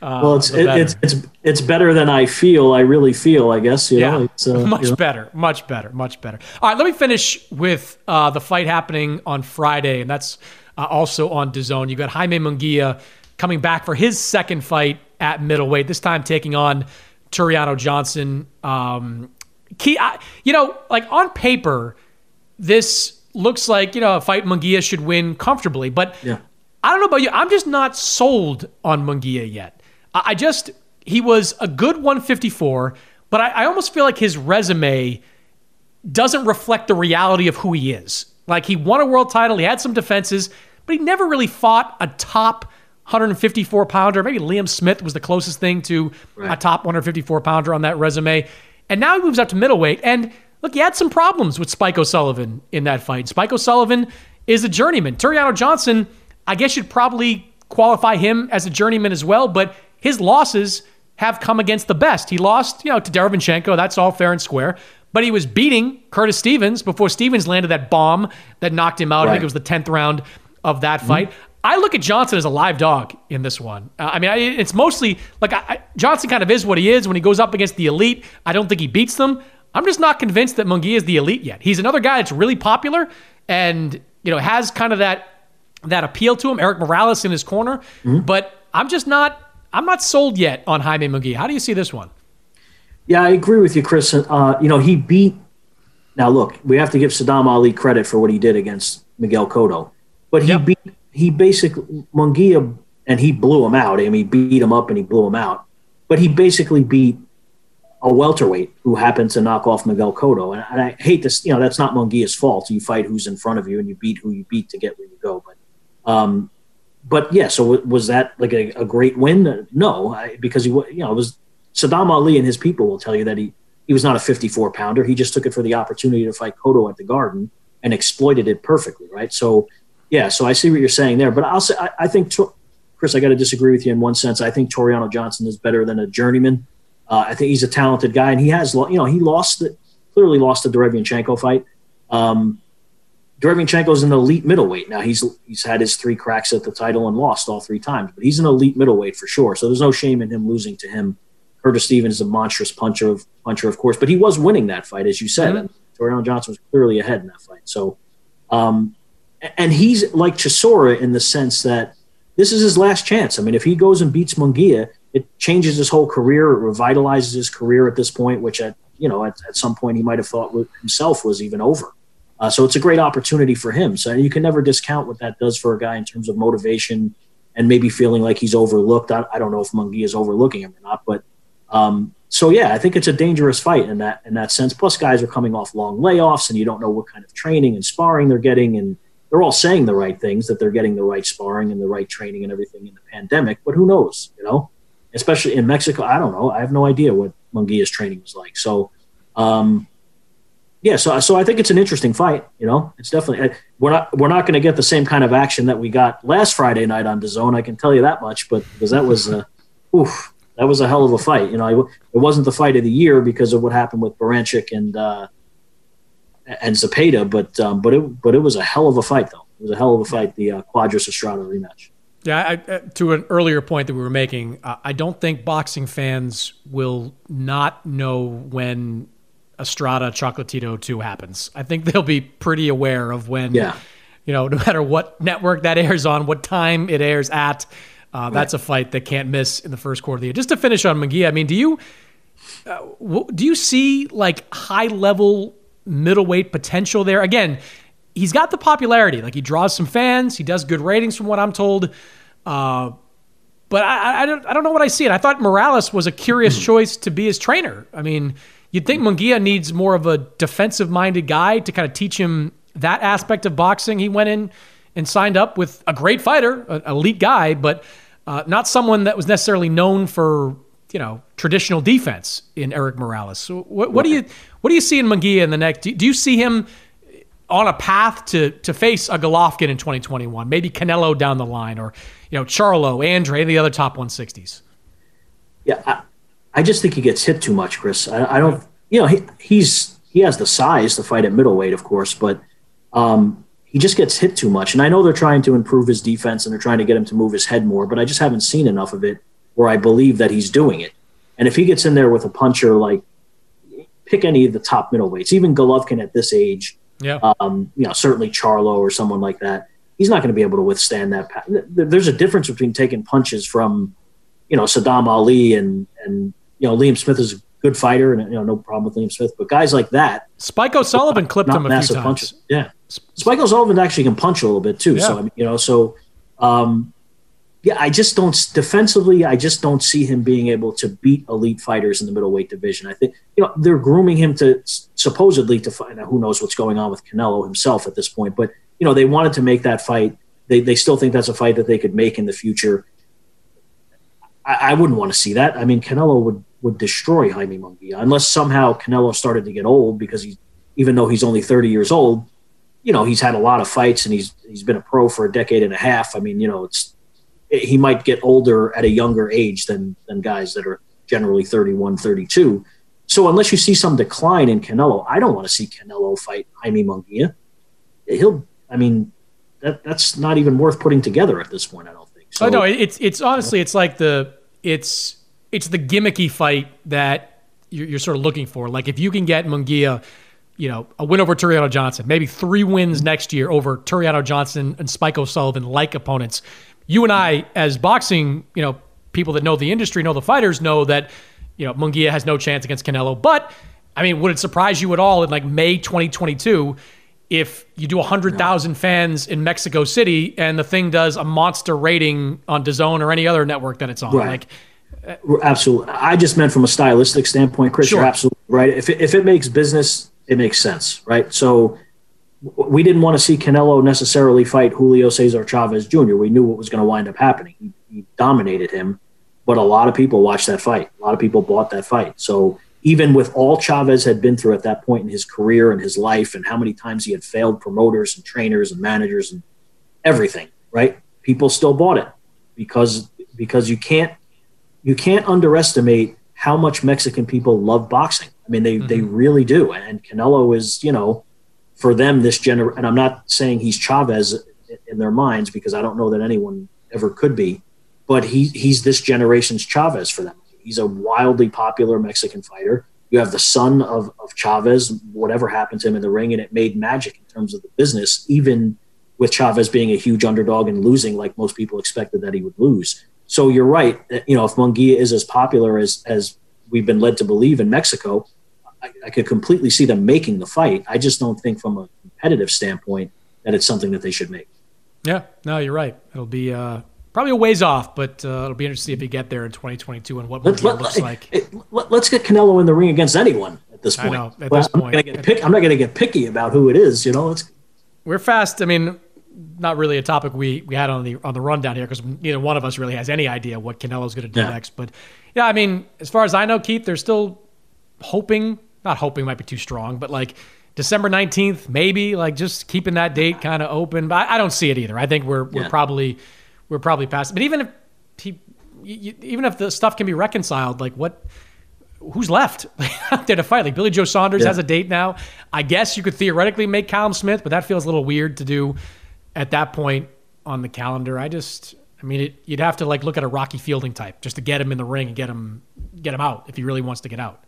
uh, well, it's the it, better. it's it's it's better than I feel. I really feel. I guess you yeah, know. It's, uh, much you know. better, much better, much better. All right, let me finish with uh, the fight happening on Friday, and that's uh, also on DAZN. You got Jaime Munguia coming back for his second fight at middleweight. This time taking on Toriano Johnson. Um, key, I, you know, like on paper, this looks like you know a fight Munguia should win comfortably, but Yeah. I don't know about you. I'm just not sold on Munguia yet. I I just he was a good 154, but I, I almost feel like his resume doesn't reflect the reality of who he is. Like he won a world title, he had some defenses, but he never really fought a top 154 pounder. Maybe Liam Smith was the closest thing to a top 154 pounder on that resume. And now he moves up to middleweight. And look, he had some problems with Spike O'Sullivan in that fight. Spike O'Sullivan is a journeyman. Toriano Johnson, I guess you'd probably qualify him as a journeyman as well, but his losses have come against the best. He lost, you know, to Derevyanchenko. That's all fair and square. But he was beating Curtis Stevens before Stevens landed that bomb that knocked him out. I think it was the 10th round of that fight. I look at Johnson as a live dog in this one. Uh, I mean, I, it's mostly like I, I, Johnson kind of is what he is when he goes up against the elite. I don't think he beats them. I'm just not convinced that Munguia is the elite yet. He's another guy that's really popular and you know has kind of that that appeal to him. Erik Morales in his corner, but I'm just not I'm not sold yet on Jaime Munguia. How do you see this one? Yeah, I agree with you, Chris. Uh, you know, he beat. Now, look, we have to give Saddam Ali credit for what he did against Miguel Cotto, but he Yep. beat. He basically Munguia, and he blew him out. I mean, he beat him up and he blew him out. But he basically beat a welterweight who happened to knock off Miguel Cotto. And, and I hate this. You know, that's not Munguia's fault. You fight who's in front of you, and you beat who you beat to get where you go. But, um, but yeah. So w- was that like a, a great win? No, I, because he, you know, it was Saddam Ali and his people will tell you that he he was not a 54 pounder. He just took it for the opportunity to fight Cotto at the Garden and exploited it perfectly, right? So, yeah. So I see what you're saying there, but I'll say I, I think Tor- Chris, I got to disagree with you in one sense. I think Toriano Johnson is better than a journeyman. Uh, I think he's a talented guy, and he has, you know, he lost the clearly lost the Derevyanchenko fight. Um, Derevyanchenko's an elite middleweight. Now he's he's had his three cracks at the title and lost all three times, but he's an elite middleweight for sure. So there's no shame in him losing to him. Curtis Stevens is a monstrous puncher of puncher, of course, but he was winning that fight, as you said. And Toriano Johnson was clearly ahead in that fight. So, um, and he's like Chisora in the sense that this is his last chance. I mean, if he goes and beats Munguia, it changes his whole career. It revitalizes his career at this point, which at you know at, at some point he might have thought himself was even over. Uh, so it's a great opportunity for him. So you can never discount what that does for a guy in terms of motivation and maybe feeling like he's overlooked. I, I don't know if Munguia is overlooking him or not, but um, so yeah, I think it's a dangerous fight in that in that sense. Plus, guys are coming off long layoffs, and you don't know what kind of training and sparring they're getting, and they're all saying the right things that they're getting the right sparring and the right training and everything in the pandemic. But who knows? You know, especially in Mexico, I don't know. I have no idea what Munguia's training was like. So. Um, yeah, so so I think it's an interesting fight. You know, it's definitely we're not we're not going to get the same kind of action that we got last Friday night on DAZN. I can tell you that much. But because that was, uh, oof, that was a hell of a fight. You know, it wasn't the fight of the year because of what happened with Baranchyk and uh, and Zapata. But um, but it but it was a hell of a fight though. It was a hell of a fight. The uh, Cuadras Estrada rematch. Yeah, I, to an earlier point that we were making, uh, I don't think boxing fans will not know when Estrada Chocolatito 2 happens. I think they'll be pretty aware of when, Yeah. you know, no matter what network that airs on, what time it airs at, uh, that's a fight that can't miss in the first quarter of the year. Just to finish on McGee, I mean, do you uh, w- do you see like high level middleweight potential there? Again, he's got the popularity. Like he draws some fans. He does good ratings from what I'm told. Uh, but I, I, don't I don't know what I see. And I thought Morales was a curious choice to be his trainer. I mean, you'd think Munguia needs more of a defensive minded guy to kind of teach him that aspect of boxing. He went in and signed up with a great fighter, an elite guy, but uh, not someone that was necessarily known for you know traditional defense in Erik Morales. So what, what do you what do you see in Munguia in the next? Do, do you see him on a path to to face a Golovkin in 2021? Maybe Canelo down the line, or you know Charlo, Andre, and the other top 160s. Yeah, I, I just think he gets hit too much, Chris. I, I don't. You know, he, he's he has the size to fight at middleweight, of course, but um, he just gets hit too much. And I know they're trying to improve his defense and they're trying to get him to move his head more, but I just haven't seen enough of it where I believe that he's doing it. And if he gets in there with a puncher like pick any of the top middleweights, even Golovkin at this age, yeah, um, you know, certainly Charlo or someone like that, he's not going to be able to withstand that. There's a difference between taking punches from, you know, Saddam Ali and and you know Liam Smith is a good fighter and you know no problem with Liam Smith, but guys like that, Spike O'Sullivan clipped him a few times. Punches. Yeah, Spike O'Sullivan actually can punch a little bit too. Yeah. So I mean, you know, so um, yeah, I just don't defensively. I just don't see him being able to beat elite fighters in the middleweight division. I think you know they're grooming him to supposedly to. Now, who knows what's going on with Canelo himself at this point? But you know they wanted to make that fight. They they still think that's a fight that they could make in the future. I, I wouldn't want to see that. I mean, Canelo would would destroy Jaime Munguia unless somehow Canelo started to get old because he's even though he's only 30 years old, you know, he's had a lot of fights and he's he's been a pro for a decade and a half. I mean, you know, it's he might get older at a younger age than than guys that are generally 31, 32. So unless you see some decline in Canelo, I don't want to see Canelo fight Jaime Munguia. He'll, I mean, that that's not even worth putting together at this point. I don't think. So, oh no, it's it's honestly it's like the it's it's the gimmicky fight that you're, you're sort of looking for. Like if you can get Munguia you know, a win over Toriano Johnson, maybe three wins next year over Toriano Johnson and Spike O'Sullivan like opponents. You and I, as boxing, you know, people that know the industry, know the fighters, know that, you know, Munguia has no chance against Canelo. But, I mean, would it surprise you at all in like May 2022 if you do 100,000 fans in Mexico City and the thing does a monster rating on DAZN or any other network that it's on? Right. Like, absolutely. I just meant from a stylistic standpoint, Chris. Sure. You're absolutely right. If it, if it makes business it makes sense, right? So we didn't want to see Canelo necessarily fight Julio Cesar Chavez Jr. We knew what was going to wind up happening. He, he, dominated him, but a lot of people watched that fight. A lot of people bought that fight. So even with all Chavez had been through at that point in his career and his life, and how many times he had failed promoters and trainers and managers and everything, right? People still bought it because because you can't you can't underestimate how much Mexican people love boxing. I mean, they mm-hmm. they really do. And Canelo is, you know, for them this gener. And I'm not saying he's Chavez in their minds because I don't know that anyone ever could be, but he he's this generation's Chavez for them. He's a wildly popular Mexican fighter. You have the son of, of Chavez. Whatever happened to him in the ring, and it made magic in terms of the business, even with Chavez being a huge underdog and losing like most people expected that he would lose. So you're right. You know, if Munguia is as popular as as we've been led to believe in Mexico, I, I, could completely see them making the fight. I just don't think, from a competitive standpoint, that it's something that they should make. Yeah, no, you're right. It'll be uh, probably a ways off, but uh, it'll be interesting if you get there in 2022 and what let, let, looks like. let, us get Canelo in the ring against anyone at this point. Know, at this I'm point, not pick, I'm not going to get picky about who it is. You know, let's. We're fast. I mean, not really a topic we, we had on the on the rundown here because neither one of us really has any idea what Canelo's going to do yeah. next. But yeah, I mean, as far as I know, Keith, they're still hoping, not hoping might be too strong, but like December 19th, maybe like just keeping that date kind of open. But I, I, don't see it either. I think we're, we're probably, we're probably past, but even if he, you, even if the stuff can be reconciled, like what, who's left (laughs) out there to fight? Like Billy Joe Saunders yeah. has a date now. I guess you could theoretically make Callum Smith, but that feels a little weird to do at that point on the calendar. I just, I mean, it, you'd have to like look at a Rocky Fielding type just to get him in the ring and get him get him out if he really wants to get out.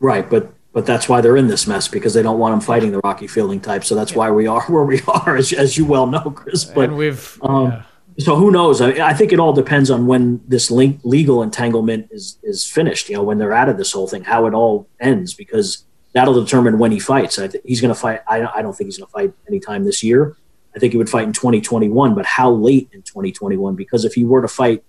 Right, but but that's why they're in this mess because they don't want him fighting the Rocky Fielding type. So that's yeah. why we are (laughs) where we are, as, as you well know, Chris. But and we've um, yeah. so who knows? I, I, think it all depends on when this link, legal entanglement is is finished. You know, when they're out of this whole thing, how it all ends because that'll determine when he fights. I th- he's going to fight. I, I don't think he's going to fight anytime this year. I think he would fight in 2021, but how late in 2021? Because if he were to fight,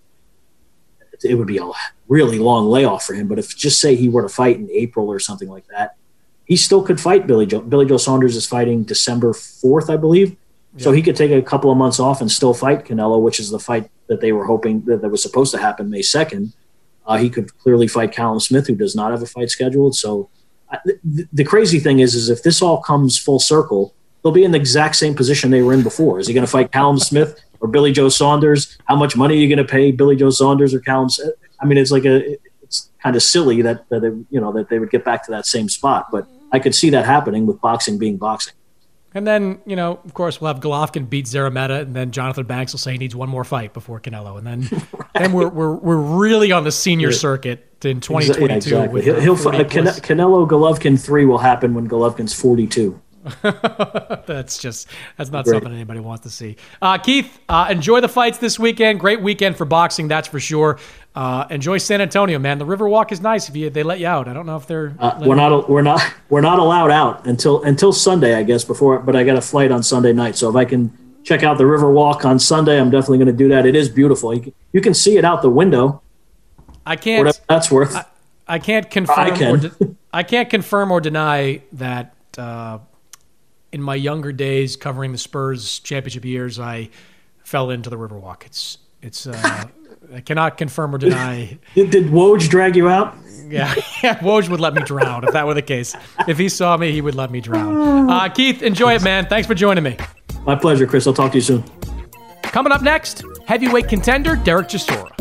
it would be a really long layoff for him. But if just say he were to fight in April or something like that, he still could fight Billy Joe. Billy Joe Saunders is fighting December 4th, I believe. Yeah. So he could take a couple of months off and still fight Canelo, which is the fight that they were hoping that, that was supposed to happen May 2nd. Uh, he could clearly fight Callum Smith, who does not have a fight scheduled. So uh, the, the crazy thing is, is if this all comes full circle, they'll be in the exact same position they were in before. Is he going to fight Callum Smith or Billy Joe Saunders? How much money are you going to pay Billy Joe Saunders or Callum? I mean, it's like a it's kind of silly that that they, you know that they would get back to that same spot, but I could see that happening with boxing being boxing. And then, you know, of course, we'll have Golovkin beat Szeremeta, and then Jonathan Banks will say he needs one more fight before Canelo, and then right. (laughs) then we're, we're we're really on the senior yeah. circuit in 2022. Yeah, exactly. He'll, he'll uh, Canelo Golovkin three will happen when Golovkin's 42. (laughs) that's just that's not Great. something anybody wants to see. Uh, Keith, uh, enjoy the fights this weekend. Great weekend for boxing, that's for sure. Uh, enjoy San Antonio, man. The Riverwalk is nice if you they let you out. I don't know if they're. Uh, we're not we're (laughs) not we're not allowed out until until Sunday, I guess. Before, but I got a flight on Sunday night, so if I can check out the Riverwalk on Sunday, I'm definitely going to do that. It is beautiful. You can, you can see it out the window. I can't. Whatever that's worth. I, I can't confirm. I can. Or de- I can't confirm or deny that uh, in my younger days covering the Spurs championship years, I fell into the Riverwalk. It's it's uh, (laughs) I cannot confirm or deny. (laughs) Did, did Woj drag you out? Yeah, (laughs) yeah, Woj would let me drown if that were the case. If he saw me, he would let me drown. (sighs) Uh, Keith, enjoy it, man. Thanks for joining me. My pleasure, Chris. I'll talk to you soon. Coming up next, heavyweight contender Derek Chisora.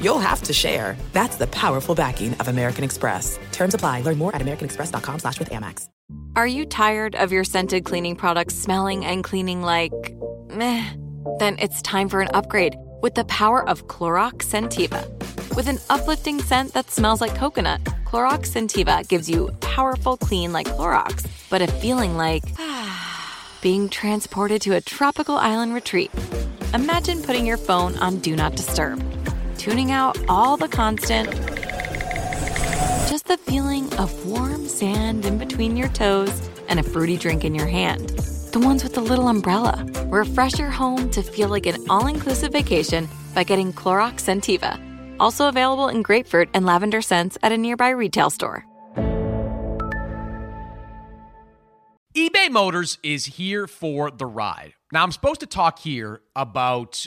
you'll have to share. That's the powerful backing of American Express. Terms apply. Learn more at americanexpress.com slash with Amex. Are you tired of your scented cleaning products smelling and cleaning like meh? Then it's time for an upgrade with the power of Clorox Scentiva. With an uplifting scent that smells like coconut, Clorox Scentiva gives you powerful clean like Clorox, but a feeling like (sighs) being transported to a tropical island retreat. Imagine putting your phone on Do Not Disturb tuning out all the constant. Just the feeling of warm sand in between your toes and a fruity drink in your hand. The ones with the little umbrella. Refresh your home to feel like an all inclusive vacation by getting Clorox Scentiva. Also available in grapefruit and lavender scents at a nearby retail store. eBay Motors is here for the ride. Now, I'm supposed to talk here about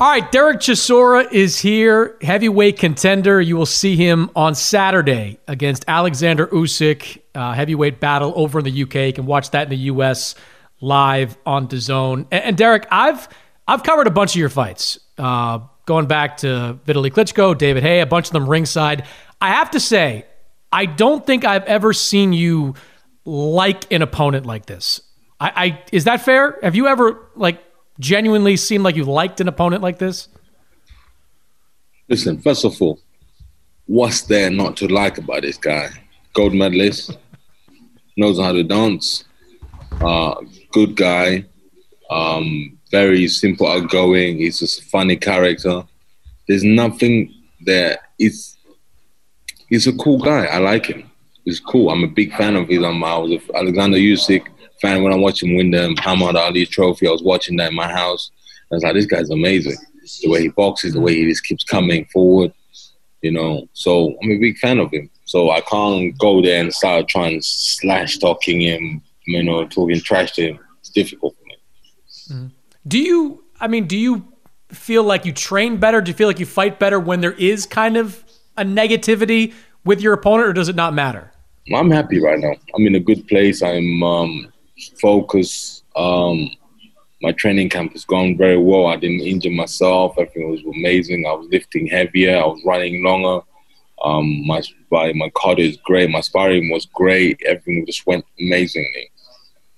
All right, Derek Chisora is here, heavyweight contender. You will see him on Saturday against Alexander Usyk, uh, heavyweight battle over in the UK. You can watch that in the US live on DAZN. And, and Derek, I've I've covered a bunch of your fights, uh, going back to Vitaly Klitschko, David Haye, a bunch of them ringside. I have to say, I don't think I've ever seen you like an opponent like this. I, I is that fair? Have you ever like genuinely seem like you liked an opponent like this? Listen, first of all, what's there not to like about this guy? Gold medalist, knows how to dance, uh, good guy, um, very simple outgoing. He's just a funny character. There's nothing there. He's he's a cool guy. I like him. He's cool. I'm a big fan of his. I'm, I was Alexander Usyk fan when I watched him win the Muhammad Ali trophy. I was watching that in my house. I was like, this guy's amazing. The way he boxes, the way he just keeps coming forward, you know. So I'm a big fan of him. So I can't go there and start trying slash talking him, you know, talking trash to him. It's difficult for me. Mm-hmm. Do you? I mean, do you feel like you train better? Do you feel like you fight better when there is kind of a negativity with your opponent, or does it not matter? I'm happy right now. I'm in a good place. I'm um, focused. Um, my training camp has gone very well. I didn't injure myself. Everything was amazing. I was lifting heavier. I was running longer. Um, my my my cardio is great. My sparring was great. Everything just went amazingly.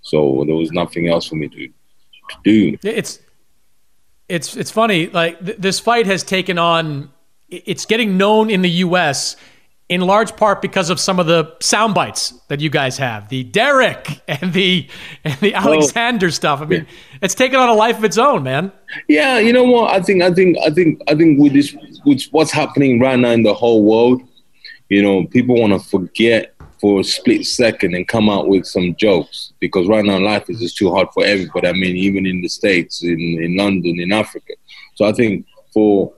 So there was nothing else for me to, to do. It's it's it's funny. Like th- this fight has taken on. It's getting known in the U.S in large part because of some of the sound bites that you guys have, the Derek (laughs) and the and the oh. Alexander oh, stuff. I mean, yeah. it's taken on a life of its own, man. Yeah, you know what? I think I think I think I think with this with what's happening right now in the whole world, you know, people want to forget for a split second and come out with some jokes because right now life is just too hard for everybody. I mean, even in the States, in, in London, in Africa. So I think for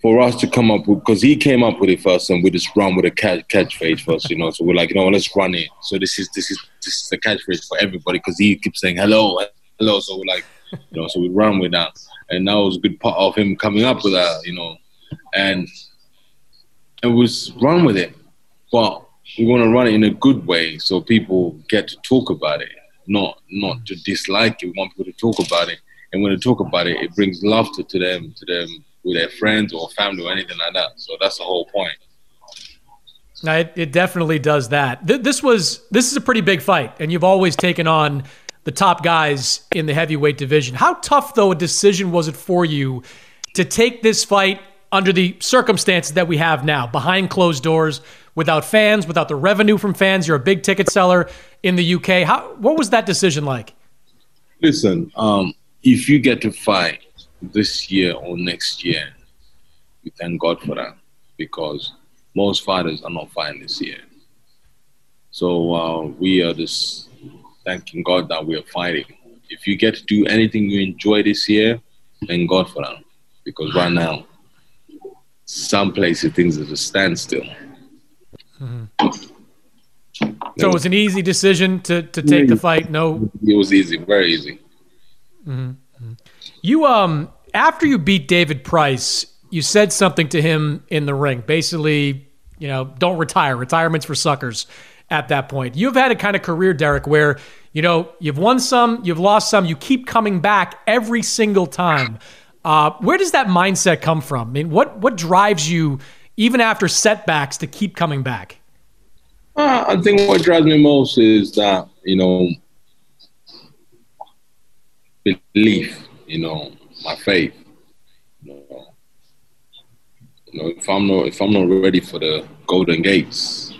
for us to come up with because he came up with it first and we just run with a catch catchphrase first, you know. So we're like, you know, let's run it. So this is this is this is the catchphrase for everybody because he keeps saying hello, hello. So we're like, you know, so we run with that, and that was a good part of him coming up with that, you know, and it was run with it, but we want to run it in a good way so people get to talk about it, not not to dislike it. We want people to talk about it, and when they talk about it, it brings laughter to them, to them with their friends or family or anything like that. So that's the whole point. Now, it, it definitely does that. Th- this was this is a pretty big fight, and you've always taken on the top guys in the heavyweight division. How tough, though, a decision was it for you to take this fight under the circumstances that we have now, behind closed doors, without fans, without the revenue from fans? You're a big ticket seller in the UK. How what was that decision like? Listen, um, if you get to fight this year or next year, we thank God for that because most fighters are not fighting this year. So uh, we are just thanking God that we are fighting. If you get to do anything you enjoy this year, thank God for that because right now, some places things are a standstill. Mm-hmm. So it was an easy decision to, to take the fight. No, it was easy, very easy. Mm-hmm. You um after you beat David Price, you said something to him in the ring. Basically, you know, don't retire. Retirement's for suckers at that point. You've had a kind of career, Derek, where, you know, you've won some, you've lost some, you keep coming back every single time. Uh, where does that mindset come from? I mean, what what drives you even after setbacks to keep coming back? Uh, I think what drives me most is that, you know, belief you know, my faith. You know, you know, if I'm not if I'm not ready for the golden gates,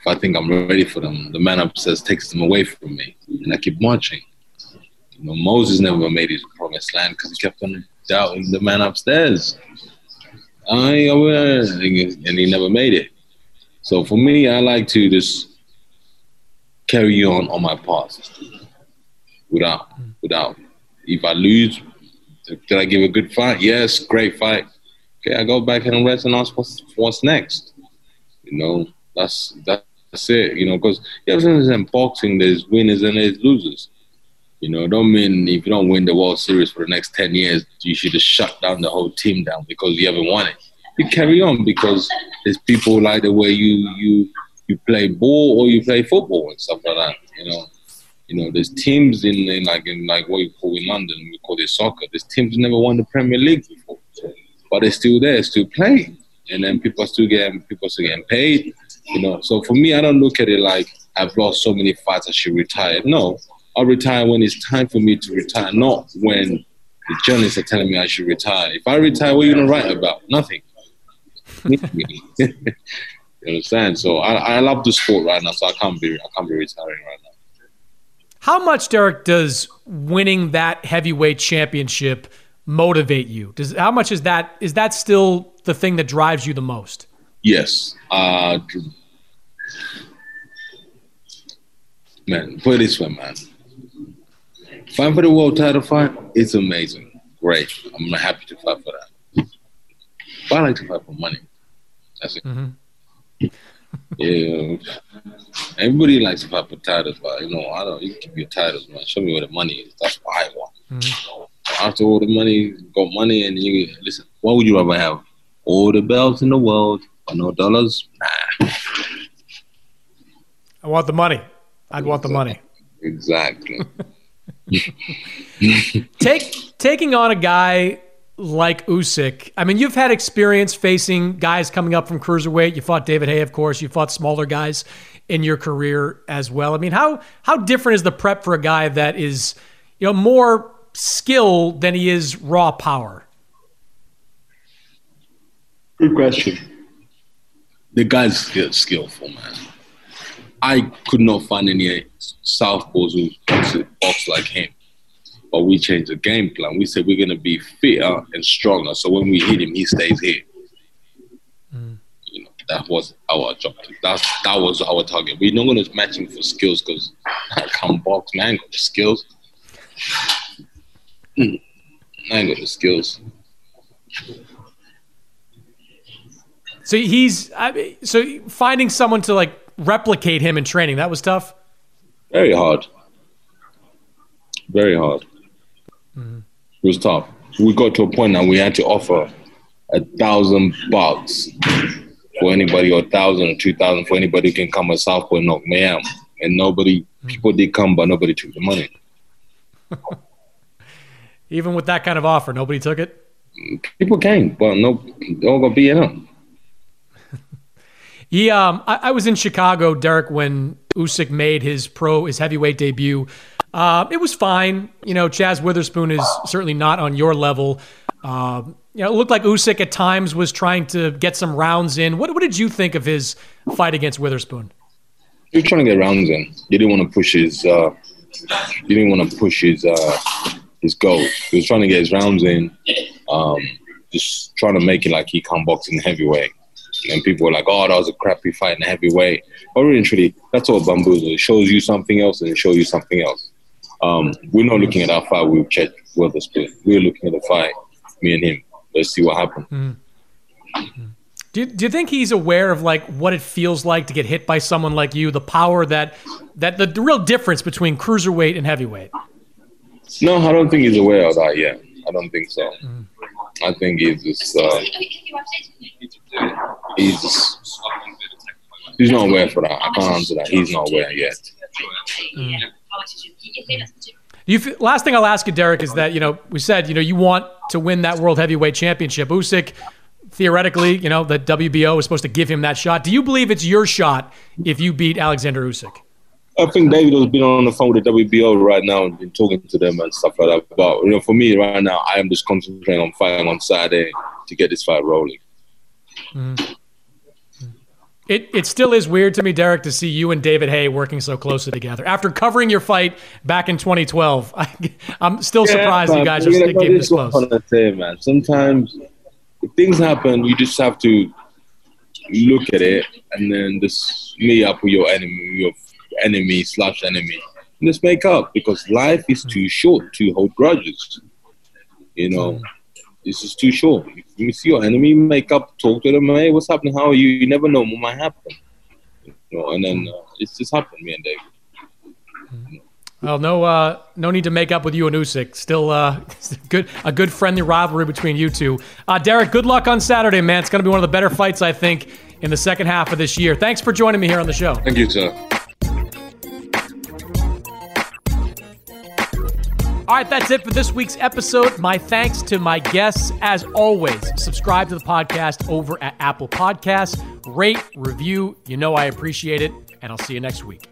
if I think I'm ready for them, the man upstairs takes them away from me, and I keep marching. You know, Moses never made his promised land because he kept on doubting the man upstairs. I and he never made it. So for me, I like to just carry on on my path without without if I lose did I give a good fight? Yes, great fight. Okay, I go back and rest and ask what's, what's next. You know, that's that's it. You know, because you have in boxing, there's winners and there's losers. You know, don't mean if you don't win the World Series for the next ten years, you should just shut down the whole team down because you haven't won it. You carry on because there's people like the way you you you play ball or you play football and stuff like that. You know, you know, there's teams in, in like in like what you call in London, we call it soccer. There's teams never won the Premier League before, but they're still there, still playing, and then people are still getting people still getting paid. You know, so for me, I don't look at it like I've lost so many fights, I should retire. No, I'll retire when it's time for me to retire, not when the journalists are telling me I should retire. If I retire, what are you gonna write about? Nothing. (laughs) you understand? So I, I love the sport right now, so I can't be I can't be retiring right now. How much, Derek, does winning that heavyweight championship motivate you? Does how much is that is that still the thing that drives you the most? Yes. Uh, man, put it this way, man. Fight for the world title fight, it's amazing. Great. I'm happy to fight for that. But I like to fight for money. That's it. Mm-hmm. Yeah. Everybody likes to have potatoes, but you know, I don't. You keep your titles, man. Show me where the money is. That's what I want. Mm-hmm. After all the money, got money, and you listen. What would you rather have? All the bells in the world, but no dollars? Nah. I want the money. I'd want the money. Exactly. (laughs) Take taking on a guy like Usyk. I mean, you've had experience facing guys coming up from cruiserweight. You fought David Haye, of course. You fought smaller guys in your career as well. I mean, how how different is the prep for a guy that is, you know, more skill than he is raw power? Good question. The guy's skillful, man. I could not find any southpaws who box like him. But we changed the game plan. We said we're going to be fitter and stronger. So when we hit him, he stays here. Mm. You know, that was our objective. That that was our target. We're not going to match him for skills because (laughs) I can't box, man. Got the skills. (clears throat) I ain't got the skills. So he's I so finding someone to like replicate him in training that was tough. Very hard. Very hard. It was tough. We got to a point now we had to offer a thousand bucks for anybody, or a thousand or two thousand for anybody who can come to Southport and knock me out. And nobody, people did come, but nobody took the money. (laughs) Even with that kind of offer, nobody took it. People came, but no, they all got beat up. (laughs) He, um, I, I, was in Chicago, Derek, when Usyk made his pro, his heavyweight debut. Uh, it was fine. You know, Chaz Witherspoon is certainly not on your level. Uh, you know, it looked like Usyk at times was trying to get some rounds in. What, what did you think of his fight against Witherspoon? He was trying to get rounds in. He didn't want to push his. Uh, he didn't want to push his uh, his goal. He was trying to get his rounds in. Um, just trying to make it like he can box in heavyweight. And people were like, "Oh, that was a crappy fight in heavyweight." But really, truly, that's all bamboozle. It shows you something else, and it shows you something else. Um, we're not looking at our fight with Chet Witherspoon. We're looking at the fight, me and him. Let's see what happens. Mm-hmm. Do you, do you think he's aware of like what it feels like to get hit by someone like you? The power that that the, the real difference between cruiserweight and heavyweight. No, I don't think he's aware of that yet. I don't think so. Mm-hmm. I think he's just uh, he's just, he's not aware for that. I can't answer that. He's not aware yet. Mm. You last thing I'll ask you, Derek, is that you know we said you know you want to win that world heavyweight championship. Usyk, theoretically, you know the WBO is supposed to give him that shot. Do you believe it's your shot if you beat Alexander Usyk? I think David has been on the phone with the WBO right now and been talking to them and stuff like that. But you know, for me right now, I am just concentrating on fighting on Saturday to get this fight rolling. Mm. It, it still is weird to me, Derek, to see you and David Haye working so closely together. After covering your fight back in 2012, (laughs) I, am still yeah, surprised you guys are still keeping this close. Say, man. Sometimes things happen, you just have to look at it and then just meet up with your enemy, your enemy slash enemy, and just make up because life is too short to hold grudges. You know. Mm. This is too short. If you see your enemy, make up, talk to them. Hey, what's happening? How are you? You never know what might happen. You know, and then uh, it's just happened, me and David. Well, no, uh, no need to make up with you and Usyk. Still, uh, (laughs) good, a good friendly rivalry between you two. Uh, Derek, good luck on Saturday, man. It's going to be one of the better fights, I think, in the second half of this year. Thanks for joining me here on the show. Thank you, sir. All right, that's it for this week's episode. My thanks to my guests. As always, subscribe to the podcast over at Apple Podcasts. Rate, review. You know I appreciate it. And I'll see you next week.